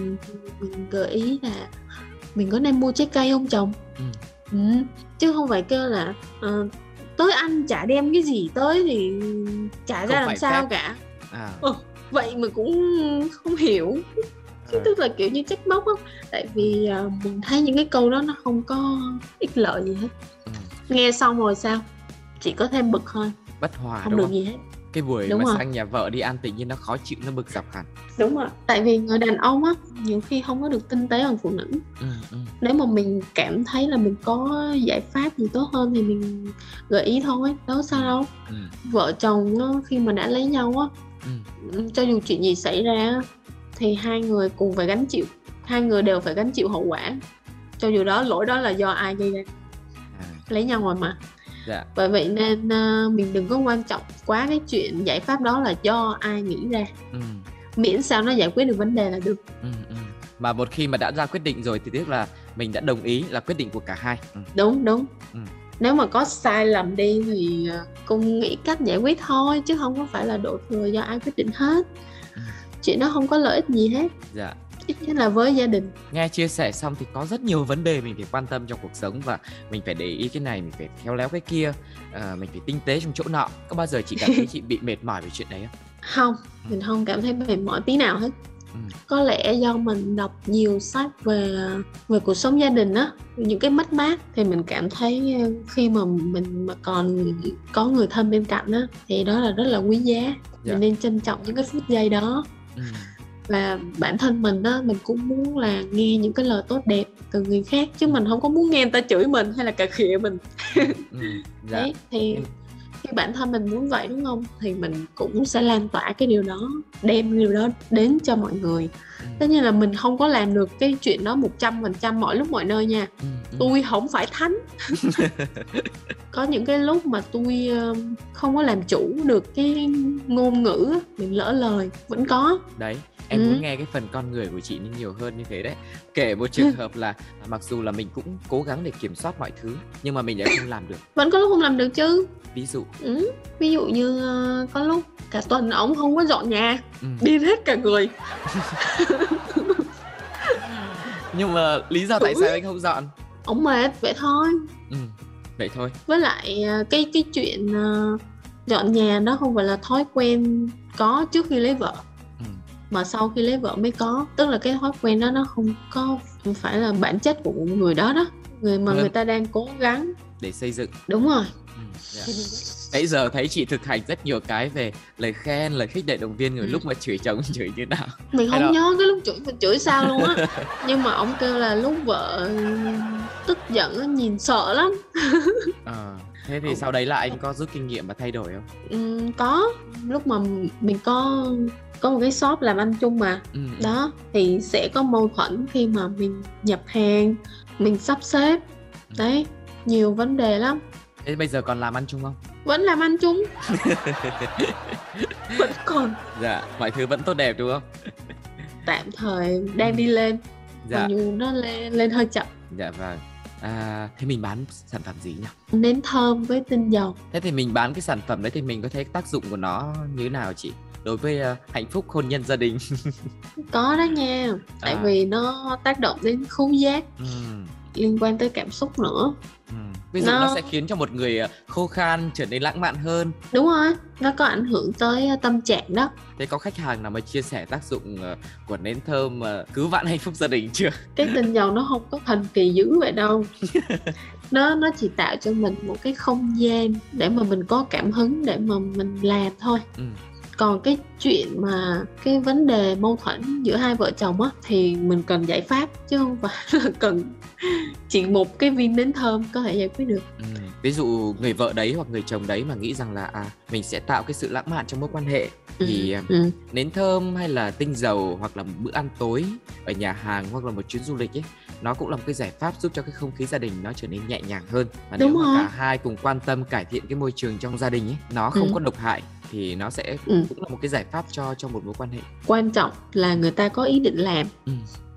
mình gợi ý là mình có nên mua trái cây không chồng?
Ừ.
ừ. chứ không phải kêu là ờ, tới ăn chả đem cái gì tới thì chả
Không
ra làm sao
phép.
cả
à,
Ờ, vậy mà cũng không hiểu
à.
tức là kiểu như trách móc á tại vì ờ, mình thấy những cái câu đó nó không có ích lợi gì hết
Ừ.
nghe xong rồi sao chỉ có thêm bực thôi
bất hòa
không được
không
gì hết
cái buổi
Đúng
mà
rồi.
sang nhà vợ đi ăn tự nhiên nó khó chịu nó bực dọc hẳn
đúng rồi tại vì người đàn ông á nhiều khi không có được tinh tế hơn phụ nữ
ừ. Ừ.
nếu mà mình cảm thấy là mình có giải pháp gì tốt hơn thì mình gợi ý thôi đâu sao đâu
Ừ.
vợ chồng á, khi mà đã lấy nhau á
Ừ.
cho dù chuyện gì xảy ra thì hai người cùng phải gánh chịu hai người đều phải gánh chịu hậu quả cho dù đó lỗi đó là do ai gây ra
À,
lấy nhau rồi mà
dạ
bởi vậy nên ờ, mình đừng có quan trọng quá cái chuyện giải pháp đó là do ai nghĩ ra
ừ.
miễn sao nó giải quyết được vấn đề là được
Ừ. Ừ. mà một khi mà đã ra quyết định rồi thì tức là mình đã đồng ý là quyết định của cả hai ừ.
đúng đúng
Ừ.
nếu mà có sai lầm đi thì ờ, cùng nghĩ cách giải quyết thôi chứ không có phải là đổ thừa do ai quyết định hết
Ừ.
chuyện đó không có lợi ích gì hết
dạ
ít nhất là với gia đình.
Nghe chia sẻ xong thì có rất nhiều vấn đề mình phải quan tâm trong cuộc sống và mình phải để ý cái này mình phải khéo léo cái kia. À, mình phải tinh tế trong chỗ nọ. Có bao giờ chị cảm thấy chị bị mệt mỏi về chuyện đấy không?
Không mình không cảm thấy mệt mỏi tí nào hết.
Ừ.
có lẽ do mình đọc nhiều sách về về cuộc sống gia đình á những cái mất mát thì mình cảm thấy ờ, khi mà mình mà còn có người thân bên cạnh á thì đó là rất là quý giá.
Dạ.
mình nên trân trọng những cái phút giây đó.
Ừ.
và bản thân mình á mình cũng muốn là nghe những cái lời tốt đẹp từ người khác chứ mình không có muốn nghe người ta chửi mình hay là cà khịa mình
Ừ. dạ
đấy thì khi bản thân mình muốn vậy đúng không thì mình cũng sẽ lan tỏa cái điều đó đem điều đó đến cho mọi người
Ừ.
tất nhiên là mình không có làm được cái chuyện đó một trăm phần trăm mọi lúc mọi nơi nha
Ừ. Ừ.
tôi không phải thánh có những cái lúc mà tôi ờ, không có làm chủ được cái ngôn ngữ mình lỡ lời vẫn có
đấy em
Ừ.
muốn nghe cái phần con người của chị nên nhiều hơn như thế đấy kể một trường hợp là mặc dù là mình cũng cố gắng để kiểm soát mọi thứ nhưng mà mình lại không làm được
vẫn có lúc không làm được chứ
ví dụ
ừ. ví dụ như ờ, có lúc cả tuần ổng không có dọn nhà
ừ.
điên hết cả người
nhưng mà lý do tại
Ừ.
sao anh không dọn
ổng mệt vậy thôi
ừ. vậy thôi
với lại ờ, cái cái chuyện ờ, dọn nhà nó không phải là thói quen có trước khi lấy vợ. Mà sau khi lấy vợ mới có tức là cái thói quen đó nó không có không phải là bản chất của người đó đó người mà
Vâng.
người ta đang cố gắng
để xây dựng
đúng rồi
ừ. dạ. nãy giờ thấy chị thực hành rất nhiều cái về lời khen lời khích lệ động viên người
Ừ.
lúc mà chửi chồng chửi như nào
mình không nhớ cái lúc chửi mình chửi sao luôn á nhưng mà ông kêu là lúc vợ tức giận á, nhìn sợ lắm
Ờ, thế thì
Ừ.
sau đấy là anh có rút kinh nghiệm và thay đổi không?
Ừm, có. Lúc mà mình có có một cái shop làm ăn chung mà.
Ừ.
đó thì sẽ có mâu thuẫn khi mà mình nhập hàng mình sắp xếp. Đấy nhiều vấn đề lắm.
Thế bây giờ còn làm ăn chung không?
Vẫn làm ăn chung. Vẫn còn.
Dạ mọi thứ vẫn tốt đẹp đúng không?
Tạm thời đang đi lên.
Dạ.
Mặc dù nó lên lên hơi chậm.
Dạ vâng à, thế mình bán sản phẩm gì nhỉ?
Nến thơm với tinh dầu.
Thế thì mình bán cái sản phẩm đấy thì mình có thấy tác dụng của nó như thế nào chị? Đối với ờ, hạnh phúc hôn nhân gia đình.
Có đó nha. Tại
À.
vì nó tác động đến khứu giác.
Ừ.
liên quan tới cảm xúc nữa.
Ừ. ví dụ nó...
Nó-
sẽ khiến cho một người ờ, khô khan trở nên lãng mạn hơn.
Đúng rồi nó có ảnh hưởng tới ờ, tâm trạng đó.
Thế có khách hàng nào mà chia sẻ tác dụng ờ, của nến thơm cứu vãn hạnh phúc gia đình chưa?
Cái tinh dầu nó không có thần kỳ dữ vậy đâu. Nó nó chỉ tạo cho mình một cái không gian để mà mình có cảm hứng để mà mình làm thôi.
Ừ.
còn cái chuyện mà cái vấn đề mâu thuẫn giữa hai vợ chồng á thì mình cần giải pháp chứ không phải là cần chỉ một cái viên nến thơm có thể giải quyết được
Ừ. ví dụ người vợ đấy hoặc người chồng đấy mà nghĩ rằng là à mình sẽ tạo cái sự lãng mạn trong mối quan hệ thì ờ,
ừ.
nến thơm hay là tinh dầu hoặc là một bữa ăn tối ở nhà hàng hoặc là một chuyến du lịch ấy nó cũng là một cái giải pháp giúp cho cái không khí gia đình nó trở nên nhẹ nhàng hơn và
Đúng
nếu mà
rồi.
cả hai cùng quan tâm cải thiện cái môi trường trong gia đình ấy nó không
Ừ.
có độc hại thì nó sẽ
Ừ.
cũng là một cái giải pháp cho cho một mối quan hệ
quan trọng là người ta có ý định làm
ừ.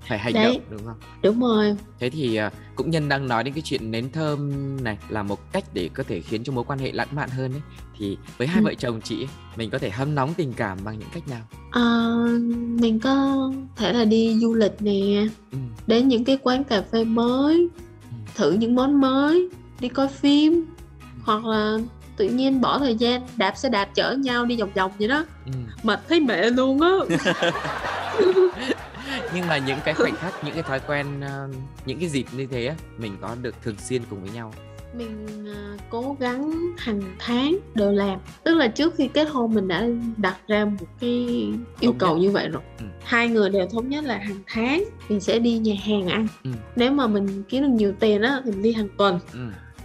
phải hành
Đấy.
động đúng không
đúng rồi
thế thì à, cũng nhân đang nói đến cái chuyện nến thơm này là một cách để có thể khiến cho mối quan hệ lãng mạn hơn ấy thì với hai
Ừ.
vợ chồng chị mình có thể hâm nóng tình cảm bằng những cách nào
Ờ, mình có thể là đi du lịch nè
ừ.
đến những cái quán cà phê mới
Ừ.
thử những món mới đi coi phim hoặc là tự nhiên bỏ thời gian đạp xe đạp chở nhau đi vòng vòng vậy đó
Ừ.
mệt thấy mẹ luôn á
nhưng mà những cái khoảnh khắc những cái thói quen ờ, những cái dịp như thế mình có được thường xuyên cùng với nhau
mình à, cố gắng hàng tháng đều làm tức là trước khi kết hôn mình đã đặt ra một cái yêu
Thống
cầu
nhất.
như vậy rồi
Ừ.
hai người đều thống nhất là hàng tháng mình sẽ đi nhà hàng ăn
Ừ.
nếu mà mình kiếm được nhiều tiền á thì mình đi hàng tuần
ừ.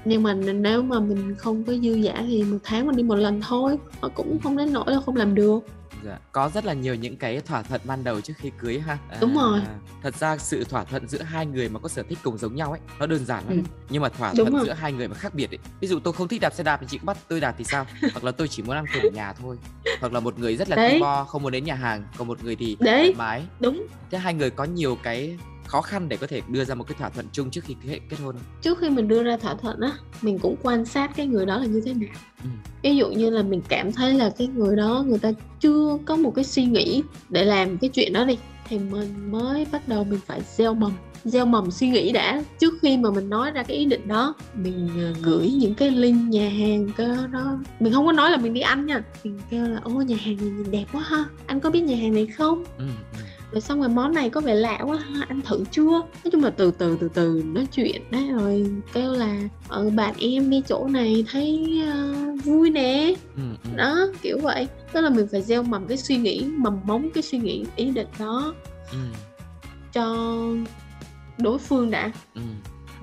Nhưng mà nếu mà mình không có dư giả thì một tháng mình đi một lần thôi mà cũng không đến nỗi là không làm được
Dạ. có rất là nhiều những cái thỏa thuận ban đầu trước khi cưới ha
Đúng rồi.
thật ra sự thỏa thuận giữa hai người mà có sở thích cùng giống nhau ấy nó đơn giản lắm
Ừ.
nhưng mà thỏa
Đúng
thuận
rồi.
giữa hai người mà khác biệt ấy ví dụ tôi không thích đạp xe đạp thì chị cũng bắt tôi đạp thì sao hoặc là tôi chỉ muốn ăn cơm ở nhà thôi hoặc là một người rất là bo không muốn đến nhà hàng còn một người thì
Đấy.
thoải mái
đúng
thế hai người có nhiều cái khó khăn để có thể đưa ra một cái thỏa thuận chung trước khi kết kết hôn
trước khi mình đưa ra thỏa thuận á mình cũng quan sát cái người đó là như thế nào.
Ừ.
ví dụ như là mình cảm thấy là cái người đó người ta chưa có một cái suy nghĩ để làm cái chuyện đó đi thì mình mới bắt đầu mình phải gieo mầm. Gieo mầm suy nghĩ đã. Trước khi mà mình nói ra cái ý định đó mình ờ, gửi những cái link nhà hàng cái đó. Mình không có nói là mình đi ăn nha. Mình kêu là ô nhà hàng này nhìn đẹp quá ha. Anh có biết nhà hàng này không?
Ừ, ừ.
Rồi xong rồi món này có vẻ lạ quá anh thử chưa? Nói chung là từ từ từ từ nói chuyện đấy rồi kêu là ờ, bạn em đi chỗ này thấy ờ, vui nè.
Ừ, ừ.
đó kiểu vậy. Tức là mình phải gieo mầm cái suy nghĩ mầm móng cái suy nghĩ ý định đó
Ừ,
cho đối phương đã.
Ừ.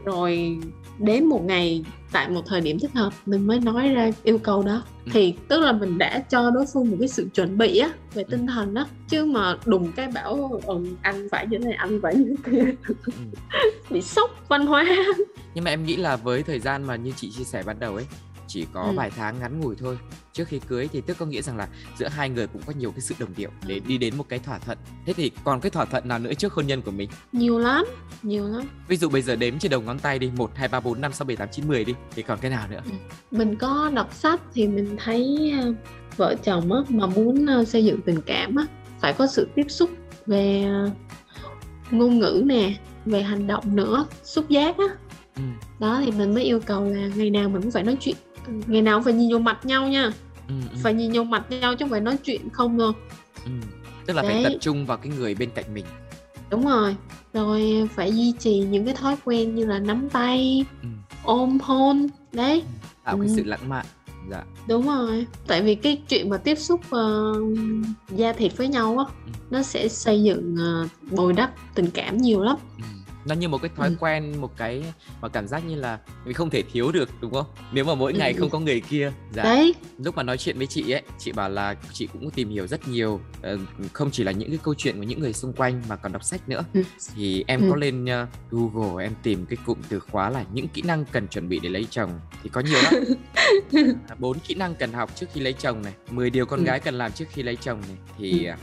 rồi đến một ngày tại một thời điểm thích hợp mình mới nói ra yêu cầu đó.
Ừ.
thì tức là mình đã cho đối phương một cái sự chuẩn bị á về tinh thần đó. Chứ mà đùng cái bảo ừ, anh phải như thế này anh phải như thế kia.
Ừ.
bị sốc văn hóa.
Nhưng mà em nghĩ là với thời gian mà như chị chia sẻ ban đầu ấy chỉ có
Ừ.
vài tháng ngắn ngủi thôi. Trước khi cưới thì tức có nghĩa rằng là giữa hai người cũng có nhiều cái sự đồng điệu để đi đến một cái thỏa thuận. Thế thì còn cái thỏa thuận nào nữa trước hôn nhân của mình?
Nhiều lắm nhiều lắm.
Ví dụ bây giờ đếm trên đầu ngón tay đi một hai ba bốn năm sáu bảy tám chín mười đi thì còn cái nào nữa?
Mình có đọc sách thì mình thấy ờ, vợ chồng á mà muốn ờ, xây dựng tình cảm á phải có sự tiếp xúc về ờ, ngôn ngữ nè về hành động nữa xúc giác á.
Ừ.
đó thì mình mới yêu cầu là ngày nào mình cũng phải nói chuyện ngày nào cũng phải nhìn vô mặt nhau nha
Ừ, ừ,
phải nhìn vô mặt nhau chứ không phải nói chuyện không đâu
ừ. tức là phải
Đấy.
tập trung vào cái người bên cạnh mình
đúng rồi rồi phải duy trì những cái thói quen như là nắm tay
ừ.
ôm hôn đấy
tạo cái
Ừ.
sự lãng mạn dạ
đúng rồi tại vì cái chuyện mà tiếp xúc ờ, da thịt với nhau á
Ừ.
nó sẽ xây dựng ờ, bồi đắp tình cảm nhiều lắm
Ừ. nó như một cái thói
Ừ.
quen một cái mà cảm giác như là mình không thể thiếu được đúng không nếu mà mỗi
Ừ,
ngày
ừ.
không có người kia dạ
đấy
lúc mà nói chuyện với chị ấy chị bảo là chị cũng tìm hiểu rất nhiều ờ, không chỉ là những cái câu chuyện của những người xung quanh mà còn đọc sách nữa
Ừ.
thì em
Ừ.
có lên ờ, Google em tìm cái cụm từ khóa là những kỹ năng cần chuẩn bị để lấy chồng thì có nhiều lắm bốn kỹ năng cần học trước khi lấy chồng này 10 điều con
Ừ.
gái cần làm trước khi lấy chồng này thì à,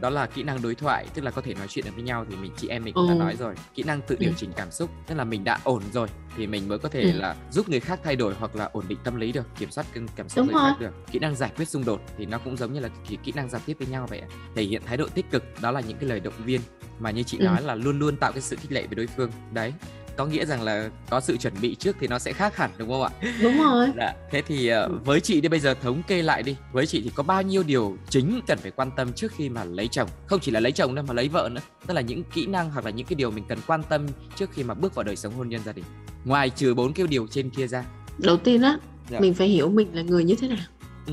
đó là kỹ năng đối thoại tức là có thể nói chuyện được với nhau thì mình chị em mình cũng đã
Ừ.
nói rồi kỹ năng tự điều
Ừ.
chỉnh cảm xúc tức là mình đã ổn rồi thì mình mới có thể
Ừ.
là giúp người khác thay đổi hoặc là ổn định tâm lý được kiểm soát cảm xúc
Đúng
người khác được kỹ năng giải quyết xung đột thì nó cũng giống như là kỹ, kỹ năng giao tiếp với nhau vậy thể hiện thái độ tích cực đó là những cái lời động viên mà như chị
Ừ.
nói là luôn luôn tạo cái sự khích lệ với đối phương đấy có nghĩa rằng là có sự chuẩn bị trước thì nó sẽ khác hẳn đúng không ạ
đúng rồi
Dạ, thế thì ờ, với chị đi bây giờ thống kê lại đi. Với chị thì có bao nhiêu điều chính cần phải quan tâm trước khi mà lấy chồng? Không chỉ là lấy chồng đâu mà lấy vợ nữa. Tức là những kỹ năng hoặc là những cái điều mình cần quan tâm trước khi mà bước vào đời sống hôn nhân gia đình. Ngoài trừ bốn cái điều trên kia ra.
đầu tiên á
Dạ.
mình phải hiểu mình là người như thế nào
Ừ.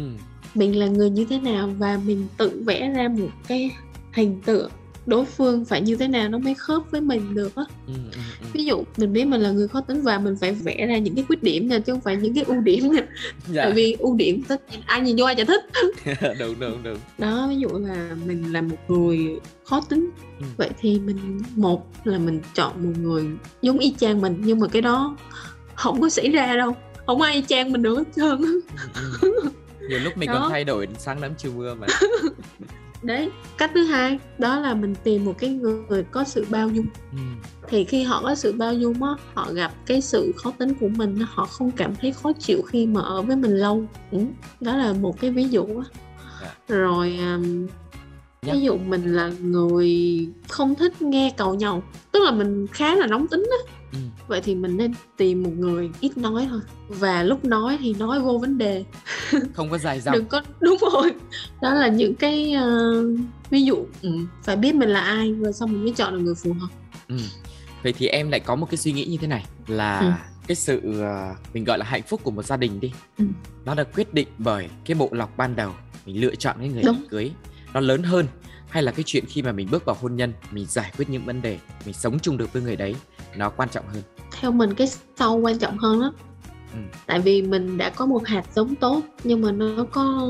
mình là người như thế nào và mình tự vẽ ra một cái hình tượng đối phương phải như thế nào nó mới khớp với mình được á
Ừ, ừ, ừ.
ví dụ mình biết mình là người khó tính và mình phải vẽ ra những cái khuyết điểm nha chứ không phải những cái ưu điểm nha
Dạ.
tại vì ưu điểm tất nhiên ai nhìn vô ai chả thích
đúng đúng đúng.
đó ví dụ là mình là một người khó tính
Ừ.
vậy thì mình một là mình chọn một người giống y chang mình nhưng mà cái đó không có xảy ra đâu không ai y chang mình được hết trơn.
Ừ, ừ. Nhiều lúc mình còn
Đó.
thay đổi sáng nắng chiều mưa mà.
đấy cách thứ hai đó là mình tìm một cái người có sự bao dung
Ừ.
thì khi họ có sự bao dung á họ gặp cái sự khó tính của mình họ không cảm thấy khó chịu khi mà ở với mình lâu ừ. đó là một cái ví dụ á
Dạ.
rồi um, ví dụ mình là người không thích nghe cầu nhau tức là mình khá là nóng tính á
Ừ.
vậy thì mình nên tìm một người ít nói thôi và lúc nói thì nói vô vấn đề
Không có dài dòng.
đừng có đúng rồi đó là những cái ờ, ví dụ ừ, phải biết mình là ai rồi xong mình mới chọn được người phù hợp
Ừ. Vậy thì em lại có một cái suy nghĩ như thế này là
Ừ.
cái sự ờ, mình gọi là hạnh phúc của một gia đình đi.
Ừ.
Nó được quyết định bởi cái bộ lọc ban đầu mình lựa chọn cái người
Đúng.
cưới nó lớn hơn hay là cái chuyện khi mà mình bước vào hôn nhân mình giải quyết những vấn đề mình sống chung được với người đấy nó quan trọng hơn.
theo mình cái sau quan trọng hơn đó
Ừ.
tại vì mình đã có một hạt giống tốt nhưng mà nó có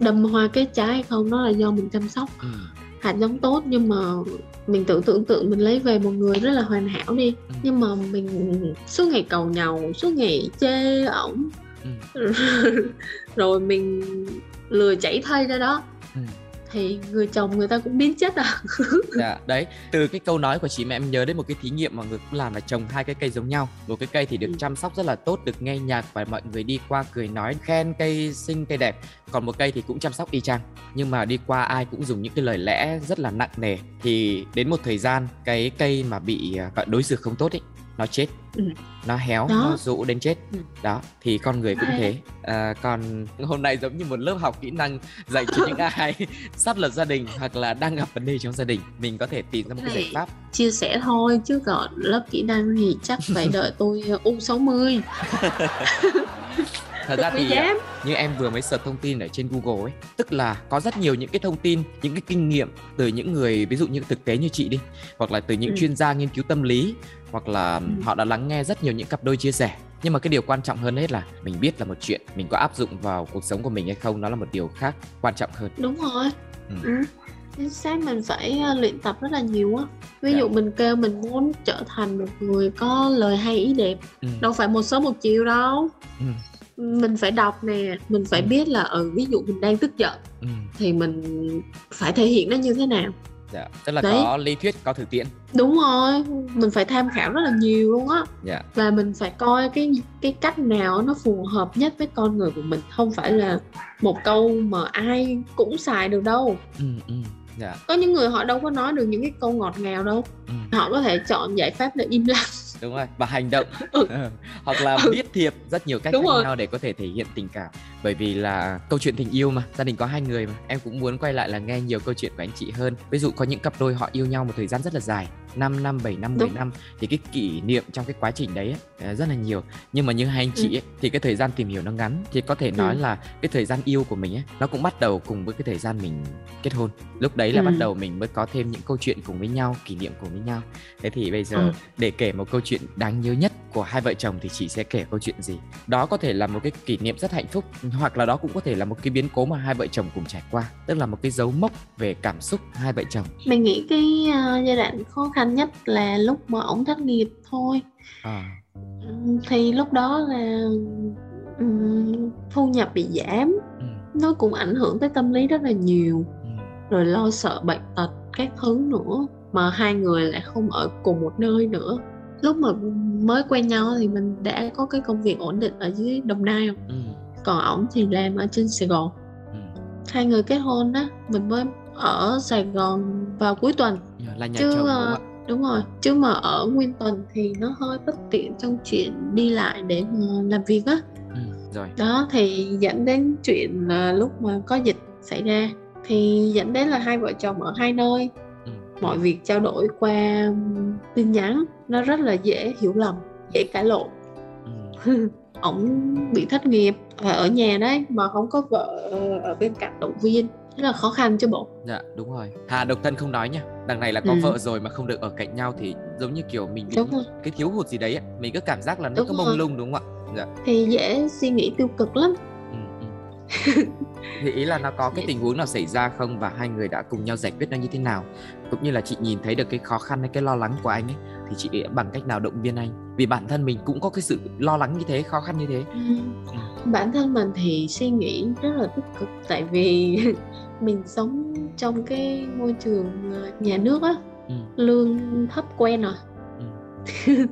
đâm hoa kết trái hay không đó là do mình chăm sóc
Ừ.
hạt giống tốt nhưng mà mình tự tưởng tượng mình lấy về một người rất là hoàn hảo đi
Ừ.
nhưng mà mình suốt ngày cầu nhàu suốt ngày chê ổng
Ừ.
rồi mình lừa chảy thây ra đó
Ừ.
thì người chồng người ta cũng biến chất à
Dạ, đấy, từ cái câu nói của chị mẹ em nhớ đến một cái thí nghiệm mà người cũng làm là trồng hai cái cây giống nhau. Một cái cây thì được
Ừ.
chăm sóc rất là tốt, được nghe nhạc và mọi người đi qua cười nói khen cây xinh cây đẹp. Còn một cây thì cũng chăm sóc y chang, nhưng mà đi qua ai cũng dùng những cái lời lẽ rất là nặng nề. Thì đến một thời gian cái cây mà bị à, gọi đối xử không tốt ấy, nó chết.
Ừ.
Nó héo,
Đó.
nó rũ đến chết.
Ừ.
Đó, thì con người cũng thế. À, còn hôm nay giống như một lớp học kỹ năng dành cho những ai sắp lập gia đình hoặc là đang gặp vấn đề trong gia đình mình có thể tìm ra một cái giải pháp
chia sẻ thôi chứ còn lớp kỹ năng thì chắc phải đợi tôi u 60
thật ra thì
dám
như em vừa mới search thông tin ở trên Google ấy tức là có rất nhiều những cái thông tin những cái kinh nghiệm từ những người ví dụ như thực tế như chị đi hoặc là từ những
Ừ.
chuyên gia nghiên cứu tâm lý hoặc là
Ừ.
họ đã lắng nghe rất nhiều những cặp đôi chia sẻ nhưng mà cái điều quan trọng hơn hết là mình biết là một chuyện mình có áp dụng vào cuộc sống của mình hay không nó là một điều khác quan trọng hơn
đúng rồi
Ừ.
ừ. chính xác mình phải ờ, luyện tập rất là nhiều á ví
Dạ.
dụ mình kêu mình muốn trở thành một người có lời hay ý đẹp
ừ.
đâu phải một sớm một chiều đâu
Ừ.
mình phải đọc nè mình phải
Ừ.
biết là ừ ví dụ mình đang tức giận
ừ.
thì mình phải thể hiện nó như thế nào
dạ tức là
Đấy.
có lý thuyết có thực tiễn
đúng rồi mình phải tham khảo rất là nhiều luôn á
dạ
và mình phải coi cái cái cách nào nó phù hợp nhất với con người của mình không phải là một câu mà ai cũng xài được đâu
ừ, ừ. dạ
có những người họ đâu có nói được những cái câu ngọt ngào đâu
ừ.
họ có thể chọn giải pháp là im lặng
đúng rồi và hành động
Ừ.
Hoặc là
Ừ.
viết thiệp rất nhiều cách
Đúng
khác
rồi.
nhau để có thể thể hiện tình cảm bởi vì là câu chuyện tình yêu mà gia đình có hai người mà em cũng muốn quay lại là nghe nhiều câu chuyện của anh chị hơn ví dụ có những cặp đôi họ yêu nhau một thời gian rất là dài 5 năm 7 năm 10
Đúng.
năm thì cái kỷ niệm trong cái quá trình đấy ấy, ờ, rất là nhiều nhưng mà như hai anh chị
Ừ.
ấy, thì cái thời gian tìm hiểu nó ngắn thì có thể nói
Ừ.
là cái thời gian yêu của mình ấy nó cũng bắt đầu cùng với cái thời gian mình kết hôn lúc đấy là
Ừ.
bắt đầu mình mới có thêm những câu chuyện cùng với nhau kỷ niệm cùng với nhau thế thì bây giờ
Ừ.
để kể một câu chuyện đáng nhớ nhất của hai vợ chồng thì chị sẽ kể câu chuyện gì. Đó có thể là một cái kỷ niệm rất hạnh phúc hoặc là đó cũng có thể là một cái biến cố mà hai vợ chồng cùng trải qua tức là một cái dấu mốc về cảm xúc hai vợ chồng.
Mình nghĩ cái ờ, giai đoạn khó khăn nhất là lúc mà ổng thất nghiệp thôi.
À,
thì lúc đó là ừm, thu nhập bị giảm.
Ừ,
nó cũng ảnh hưởng tới tâm lý rất là nhiều.
Ừ,
rồi lo sợ bệnh tật các thứ nữa mà hai người lại không ở cùng một nơi nữa lúc mà mới quen nhau thì mình đã có cái công việc ổn định ở dưới đồng nai rồi.
ừ,
còn ổng thì làm ở trên sài gòn.
Ừ.
hai người kết hôn á mình mới ở sài gòn vào cuối tuần.
Là nhà
chứ
chồng đúng
ờ,
không ạ?
đúng rồi. Chứ mà ở nguyên tuần thì nó hơi bất tiện trong chuyện đi lại để mà làm việc á.
Ừ, rồi.
Đó thì dẫn đến chuyện là lúc mà có dịch xảy ra thì dẫn đến là hai vợ chồng ở hai nơi mọi việc trao đổi qua tin nhắn nó rất là dễ hiểu lầm dễ cãi lộn
ừ,
ổng bị thất nghiệp và ở nhà đấy mà không có vợ ở bên cạnh động viên rất là khó khăn chứ bộ
dạ đúng rồi hà độc thân không nói nha đằng này là có
Ừ.
vợ rồi mà không được ở cạnh nhau thì giống như kiểu mình bị cái thiếu hụt gì đấy ấy. mình cứ cảm giác là nó
Đúng
có mông
rồi.
lung đúng không ạ dạ
thì dễ suy nghĩ tiêu cực lắm
Ừ, ừ. thì ý là nó có cái tình huống nào xảy ra không? Và hai người đã cùng nhau giải quyết nó như thế nào? Cũng như là chị nhìn thấy được cái khó khăn hay cái lo lắng của anh ấy thì chị bằng cách nào động viên anh? Vì bản thân mình cũng có cái sự lo lắng như thế khó khăn như thế.
Bản thân mình thì suy nghĩ rất là tích cực tại vì mình sống trong cái môi trường ờ, nhà nước á
ừ,
lương thấp quen rồi.
Ừ,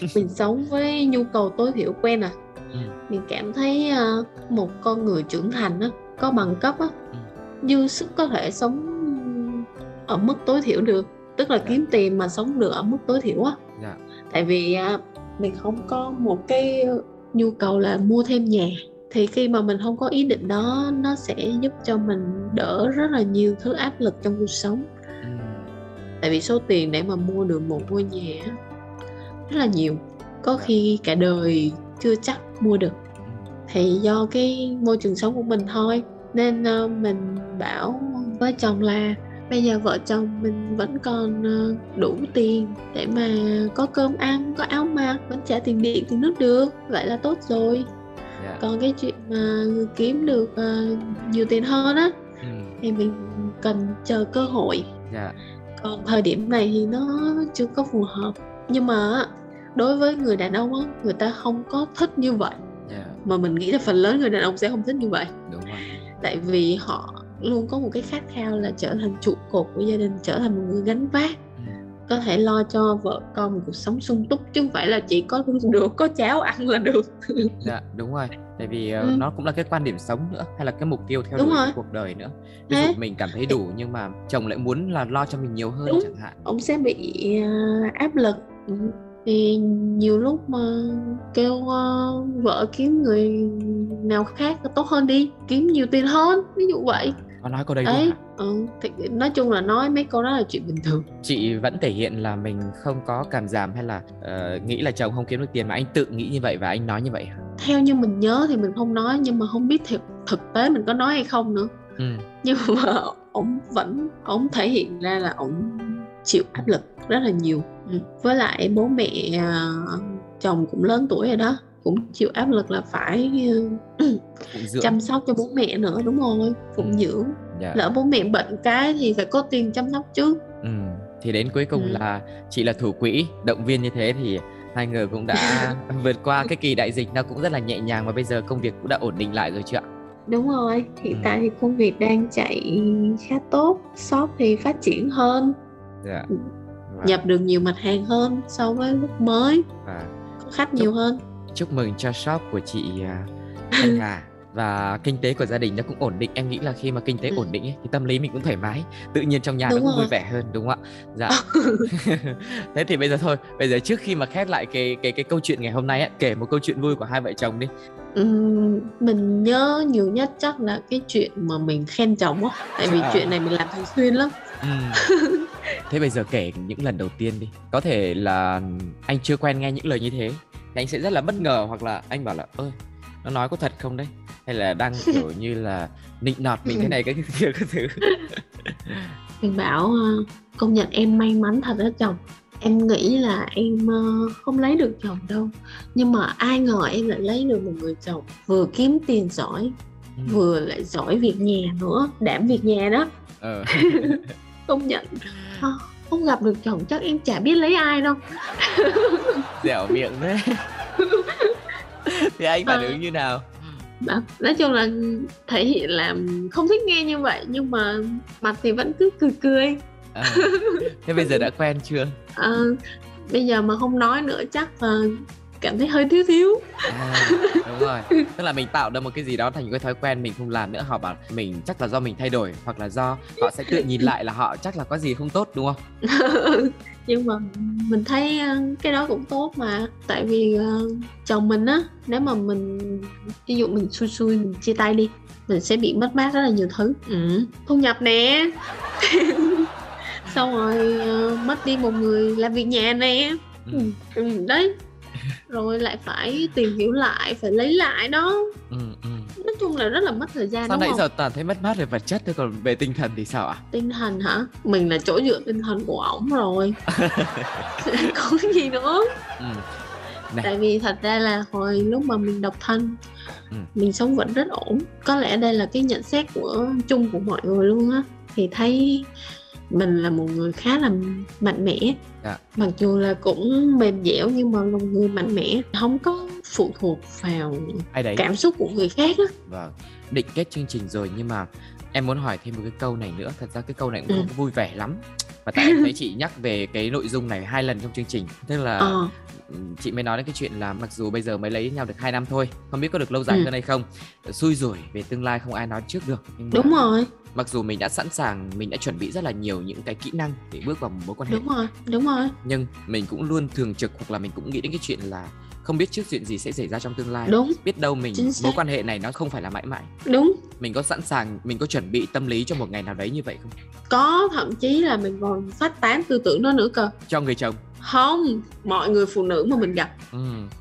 mình sống với nhu cầu tối thiểu quen rồi.
Ừ,
mình cảm thấy ờ, một con người trưởng thành á có bằng cấp á
Ừ.
dư sức có thể sống ở mức tối thiểu được. Tức là
Dạ.
kiếm tiền mà sống được ở mức tối thiểu á.
Dạ.
Tại vì à, mình không có một cái nhu cầu là mua thêm nhà. Thì khi mà mình không có ý định đó nó sẽ giúp cho mình đỡ rất là nhiều thứ áp lực trong cuộc sống.
Ừ,
tại vì số tiền để mà mua được một ngôi nhà rất là nhiều. Có khi cả đời chưa chắc mua được thì do cái môi trường sống của mình thôi. Nên ờ, mình bảo với chồng là bây giờ vợ chồng mình vẫn còn ờ, đủ tiền để mà có cơm ăn có áo mặc vẫn trả tiền điện tiền nước được. Vậy là tốt rồi.
Dạ.
Còn cái chuyện mà kiếm được ờ, nhiều tiền hơn á
ừ,
thì mình cần chờ cơ hội.
Dạ.
Còn thời điểm này thì nó chưa có phù hợp. Nhưng mà đối với người đàn ông á người ta không có thích như vậy mà mình nghĩ là phần lớn người đàn ông sẽ không thích như vậy.
Đúng rồi.
Tại vì họ luôn có một cái khát khao là trở thành trụ cột của gia đình trở thành một người gánh vác.
Ừ,
có thể lo cho vợ con một cuộc sống sung túc chứ không phải là chỉ có được có cháo ăn là được.
Dạ đúng rồi. Tại vì ờ,
Ừ.
nó cũng là cái quan điểm sống nữa hay là cái mục tiêu theo
Đúng
đuổi cuộc đời nữa. Ví dụ mình cảm thấy đủ nhưng mà chồng lại muốn là lo cho mình nhiều hơn
Đúng.
chẳng hạn.
Ông sẽ bị à, áp lực Ừ. thì nhiều lúc mà kêu à, vợ kiếm người nào khác tốt hơn đi kiếm nhiều tiền hơn ví dụ vậy
có nói câu đấy luôn
ấy
hả?
ừ, thì nói chung là nói mấy câu đó là chuyện bình thường
chị vẫn thể hiện là mình không có cảm giảm hay là ờ, nghĩ là chồng không kiếm được tiền mà anh tự nghĩ như vậy và anh nói như vậy hả?
theo như mình nhớ thì mình không nói nhưng mà không biết thực thực tế mình có nói hay không nữa
Ừ.
nhưng mà ổng vẫn ổng thể hiện ra là ổng chịu áp lực rất là nhiều ừ. với lại bố mẹ à, chồng cũng lớn tuổi rồi đó cũng chịu áp lực là phải chăm sóc cho bố mẹ nữa đúng rồi phụng
Ừ.
dưỡng
Dạ.
lỡ bố mẹ bệnh cái thì phải có tiền chăm sóc chứ
Ừ. Thì đến cuối cùng
Ừ.
là chị là thủ quỹ động viên như thế thì hai người cũng đã vượt qua cái kỳ đại dịch nó cũng rất là nhẹ nhàng và bây giờ công việc cũng đã ổn định lại rồi chưa ạ
đúng rồi hiện
Ừ.
tại thì công việc đang chạy khá tốt shop thì phát triển hơn
dạ.
Ừ.
Và-
nhập được nhiều mặt hàng hơn so với lúc mới.
Và
có khách nhiều hơn.
chúc mừng cho shop của chị à, Thanh Hà. Và kinh tế của gia đình nó cũng ổn định. Em nghĩ là khi mà kinh tế
Ừ.
ổn định ấy, thì tâm lý mình cũng thoải mái. Tự nhiên trong nhà
Đúng
nó cũng vui
rồi.
vẻ hơn đúng không ạ? Dạ. Thế thì bây giờ thôi bây giờ trước khi mà khép lại cái cái cái câu chuyện ngày hôm nay ấy, kể một câu chuyện vui của hai vợ chồng đi.
Mình nhớ nhiều nhất chắc là cái chuyện mà mình khen chồng á. Tại vì
À.
chuyện này mình làm thường xuyên lắm.
thế bây giờ kể những lần đầu tiên đi. Có thể là anh chưa quen nghe những lời như thế. Thì anh sẽ rất là bất ngờ hoặc là anh bảo là ơi nó nói có thật không đấy? Hay là đang kiểu như là nịnh nọt mình thế này cái kia cái thứ.
Mình bảo ờ, công nhận em may mắn thật đó chồng. Em nghĩ là em ờ, không lấy được chồng đâu. Nhưng mà ai ngờ em lại lấy được một người chồng vừa kiếm tiền giỏi
Ừm.
vừa lại giỏi việc nhà nữa đảm việc nhà đó.
Ờ.
công nhận. Ờ, không gặp được chồng chắc em chả biết lấy ai đâu.
Dẻo miệng thế. Thì anh phản ứng như nào?
Bảo- nói chung là thể hiện là không thích nghe như vậy nhưng mà mặt thì vẫn cứ cười cười.
À. thế bây giờ đã quen chưa?
Ờ, bây giờ mà không nói nữa chắc là cảm thấy hơi thiếu thiếu.
À, đúng rồi. Tức là mình tạo ra một cái gì đó thành cái thói quen mình không làm nữa họ bảo mình chắc là do mình thay đổi hoặc là do họ sẽ tự nhìn lại là họ chắc là có gì không tốt đúng không?
Nhưng mà mình thấy ờ, cái đó cũng tốt mà. Tại vì ờ, chồng mình á nếu mà mình ví dụ mình xui xui mình chia tay đi mình sẽ bị mất mát rất là nhiều thứ. Ừ. thu nhập nè. Xong rồi ờ, mất đi một người làm việc nhà nè.
Ừ.
ừ, đấy rồi lại phải tìm hiểu lại phải lấy lại đó
Ừ, ừ.
nói chung là rất là mất thời gian
sao nãy
không
giờ toàn thấy mất mát về vật chất thôi còn về tinh thần thì sao ạ
tinh thần hả mình là chỗ dựa tinh thần của ổng rồi có gì nữa
ừ. Này.
tại vì thật ra là hồi lúc mà mình độc thân
Ừ.
mình sống vẫn rất ổn có lẽ đây là cái nhận xét của chung của mọi người luôn á thì thấy mình là một người khá là mạnh mẽ
Dạ.
mặc dù là cũng mềm dẻo nhưng mà là một người mạnh mẽ không có phụ thuộc vào
ai đấy
cảm xúc của người khác á
Vâng, định kết chương trình rồi nhưng mà em muốn hỏi thêm một cái câu này nữa. Thật ra cái câu này cũng
Ừ.
không vui vẻ lắm. Và tại em thấy chị nhắc về cái nội dung này hai lần trong chương trình. Tức là
ờ
chị mới nói đến cái chuyện là mặc dù bây giờ mới lấy nhau được 2 năm thôi, không biết có được lâu dài
Ừ.
hơn hay không. Xui rủi về tương lai không ai nói trước được. Nhưng mà
đúng rồi
Mặc dù mình đã sẵn sàng, mình đã chuẩn bị rất là nhiều những cái kỹ năng để bước vào một mối quan hệ.
đúng rồi đúng rồi
Nhưng mình cũng luôn thường trực hoặc là mình cũng nghĩ đến cái chuyện là không biết trước chuyện gì sẽ xảy ra trong tương lai.
đúng.
Biết đâu mình mối quan hệ này nó không phải là mãi mãi.
đúng.
Mình có sẵn sàng mình có chuẩn bị tâm lý cho một ngày nào đấy như vậy không?
Có thậm chí là mình còn phát tán tư tưởng đó nữa cơ.
Cho người chồng.
Không mọi người phụ nữ mà mình gặp.
Ừ.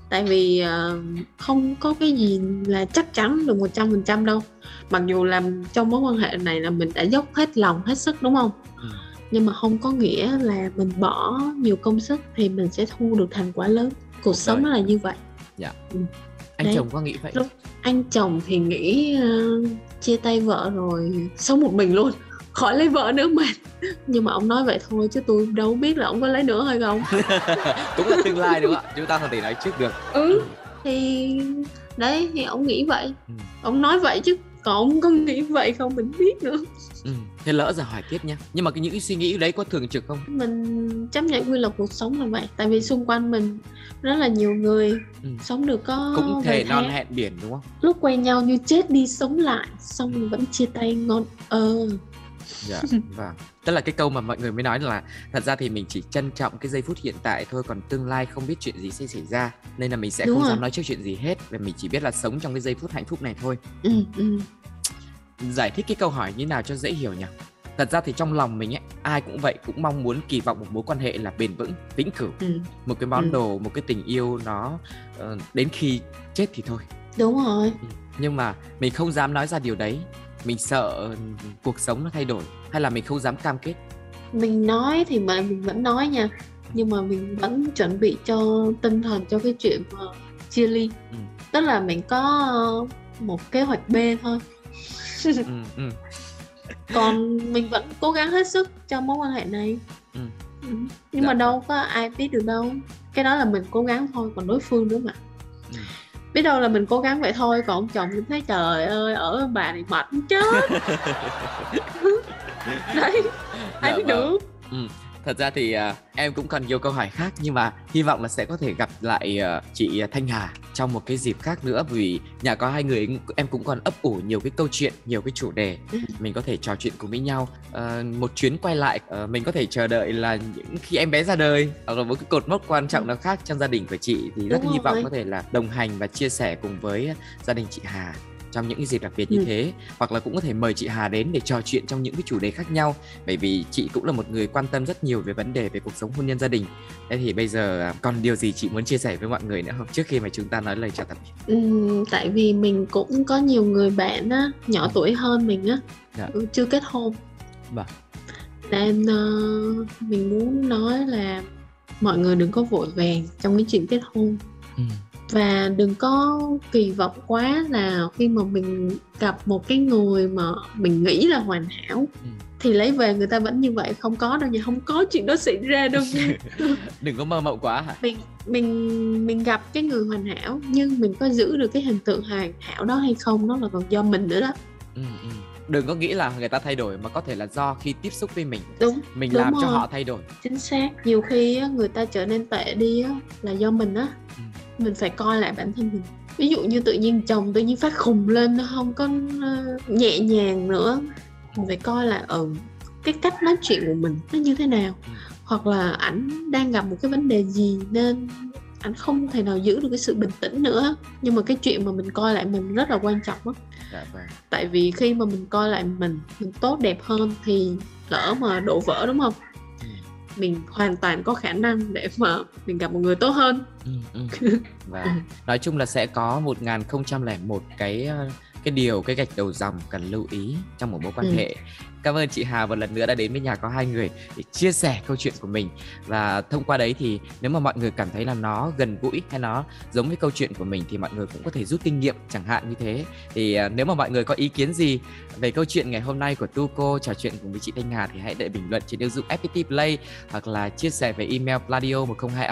tại vì ờ, không có cái gì là chắc chắn được một trăm phần trăm đâu. Mặc dù làm trong mối quan hệ này là mình đã dốc hết lòng hết sức đúng không?
Ừ.
nhưng mà không có nghĩa là mình bỏ nhiều công sức thì mình sẽ thu được thành quả lớn cuộc sống nó là như vậy.
Anh
Đấy.
chồng có nghĩ vậy?
Lúc- anh chồng thì nghĩ ờ, chia tay vợ rồi sống một mình luôn. Khỏi lấy vợ nữa mệt nhưng mà ông nói vậy thôi chứ tôi đâu biết là ông có lấy nữa hay không.
Cũng là tương lai đúng không ạ? Chúng ta không thể nói trước được.
Ừ. Thì đấy thì ông nghĩ vậy.
Ừ.
ông nói vậy chứ còn ông có nghĩ vậy không mình biết nữa
ừ. thế lỡ giờ hỏi tiếp nha nhưng mà cái những cái suy nghĩ đấy có thường trực không
mình chấp nhận quy luật cuộc sống là vậy tại vì xung quanh mình rất là nhiều người
Ừ.
sống được có
cũng thể non hẹn biển đúng không
lúc quen nhau như chết đi sống lại xong rồi vẫn chia tay ngon ờ
dạ vâng tức là cái câu mà mọi người mới nói là thật ra thì mình chỉ trân trọng cái giây phút hiện tại thôi còn tương lai không biết chuyện gì sẽ xảy ra nên là mình sẽ
Đúng
không
rồi.
dám nói trước chuyện gì hết và mình chỉ biết là sống trong cái giây phút hạnh phúc này thôi
ừ, ừ.
Giải thích cái câu hỏi như nào cho dễ hiểu nhỉ? Thật ra thì trong lòng mình ấy ai cũng vậy cũng mong muốn kỳ vọng một mối quan hệ là bền vững vĩnh cửu.
Ừ.
một cái món
Ừ.
đồ một cái tình yêu nó ờ, đến khi chết thì thôi.
Đúng rồi.
Nhưng mà mình không dám nói ra điều đấy. Mình sợ cuộc sống nó thay đổi hay là mình không dám cam kết?
Mình nói thì mà mình vẫn nói nha. Nhưng mà mình vẫn chuẩn bị cho tinh thần cho cái chuyện mà chia ly.
Ừ.
tức là mình có một kế hoạch B thôi
ừ, ừ,
còn mình vẫn cố gắng hết sức trong mối quan hệ này
Ừ.
Ừ. nhưng
Dạ.
mà đâu có ai biết được đâu cái đó là mình cố gắng thôi còn đối phương nữa mà
Ừ.
biết đâu là mình cố gắng vậy thôi còn ông chồng cũng thấy trời ơi ở bà này mệt chết đấy ai
Dạ
biết
vâng.
được
Thật ra thì à, em cũng còn nhiều câu hỏi khác nhưng mà hy vọng là sẽ có thể gặp lại à, chị Thanh Hà trong một cái dịp khác nữa vì nhà có hai người em cũng còn ấp ủ nhiều cái câu chuyện, nhiều cái chủ đề
Ừ.
mình có thể trò chuyện cùng với nhau. Ờ, một chuyến quay lại ờ, mình có thể chờ đợi là những khi em bé ra đời hoặc là một cái cột mốc quan trọng nào khác trong gia đình của chị thì rất
Đúng
hy vọng
rồi.
có thể là đồng hành và chia sẻ cùng với gia đình chị Hà trong những cái dịp đặc biệt như
Ừ.
thế. Hoặc là cũng có thể mời chị Hà đến để trò chuyện trong những cái chủ đề khác nhau. Bởi vì chị cũng là một người quan tâm rất nhiều về vấn đề về cuộc sống hôn nhân gia đình. Thế thì bây giờ à, còn điều gì chị muốn chia sẻ với mọi người nữa không? Trước khi mà chúng ta nói lời chào tạm biệt.
Ừm, tại vì mình cũng có nhiều người bạn á nhỏ tuổi hơn mình á
Dạ.
ừ, chưa kết hôn.
Vâng.
nên ờ, mình muốn nói là mọi người đừng có vội vàng trong cái chuyện kết hôn và đừng có kỳ vọng quá là khi mà mình gặp một cái người mà mình nghĩ là hoàn hảo
Ừ.
thì lấy về người ta vẫn như vậy không có đâu nha không có chuyện đó xảy ra đâu nha
đừng có mơ mộng quá hả
mình mình mình gặp cái người hoàn hảo nhưng mình có giữ được cái hình tượng hoàn hảo đó hay không đó là còn do mình nữa đó
ừ, ừ. đừng có nghĩ là người ta thay đổi mà có thể là do khi tiếp xúc với mình
đúng
mình
Đúng
làm cho
rồi.
họ thay đổi
chính xác nhiều khi người ta trở nên tệ đi là do mình á
Ừ.
mình phải coi lại bản thân mình. Ví dụ như tự nhiên chồng tự nhiên phát khùng lên nó không có ờ, nhẹ nhàng nữa. Mình phải coi lại ừ cái cách nói chuyện của mình nó như thế nào.
Ừ.
hoặc là ảnh đang gặp một cái vấn đề gì nên ảnh không thể nào giữ được cái sự bình tĩnh nữa. Nhưng mà cái chuyện mà mình coi lại mình rất là quan trọng á.
Dạ vâng.
Tại vì khi mà mình coi lại mình mình tốt đẹp hơn thì lỡ mà đổ vỡ đúng không. Mình hoàn toàn có khả năng để mà mình gặp một người tốt hơn
Ừ, ừ. và nói chung là sẽ có 1001 cái ờ, cái điều cái gạch đầu dòng cần lưu ý trong một mối quan
Ừ.
hệ cảm ơn chị Hà một lần nữa đã đến với nhà có hai người để chia sẻ câu chuyện của mình và thông qua đấy thì nếu mà mọi người cảm thấy là nó gần gũi hay nó giống với câu chuyện của mình thì mọi người cũng có thể rút kinh nghiệm chẳng hạn như thế thì à, nếu mà mọi người có ý kiến gì về câu chuyện ngày hôm nay của Tuco trò chuyện cùng với chị Thanh Hà thì hãy để bình luận trên ứng dụng FPT Play hoặc là chia sẻ về email pladio 102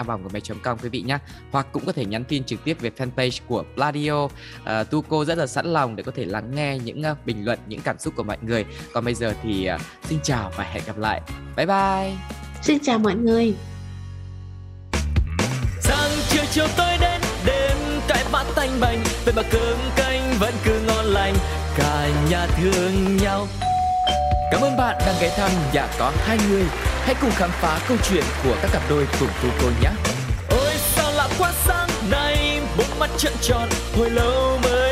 com quý vị nhé hoặc cũng có thể nhắn tin trực tiếp về fanpage của Pladio. À, Tuco rất là sẵn lòng để có thể lắng nghe những uh, bình luận, những cảm xúc của mọi người. Còn bây giờ thì uh, xin chào và hẹn gặp lại. Bye bye.
xin chào mọi người.
Sáng chiều chiều tối đến đêm cãi vã tanh bành. Vậy mà cơm canh vẫn cứ ngon lành Cả nhà thương nhau. Cảm ơn bạn đang ghé thăm nhà có hai người. Hãy cùng khám phá câu chuyện của các cặp đôi cùng tu cô nhé. Ôi sao lạ quá sáng nay Bốn mắt trợn tròn Hồi lâu mới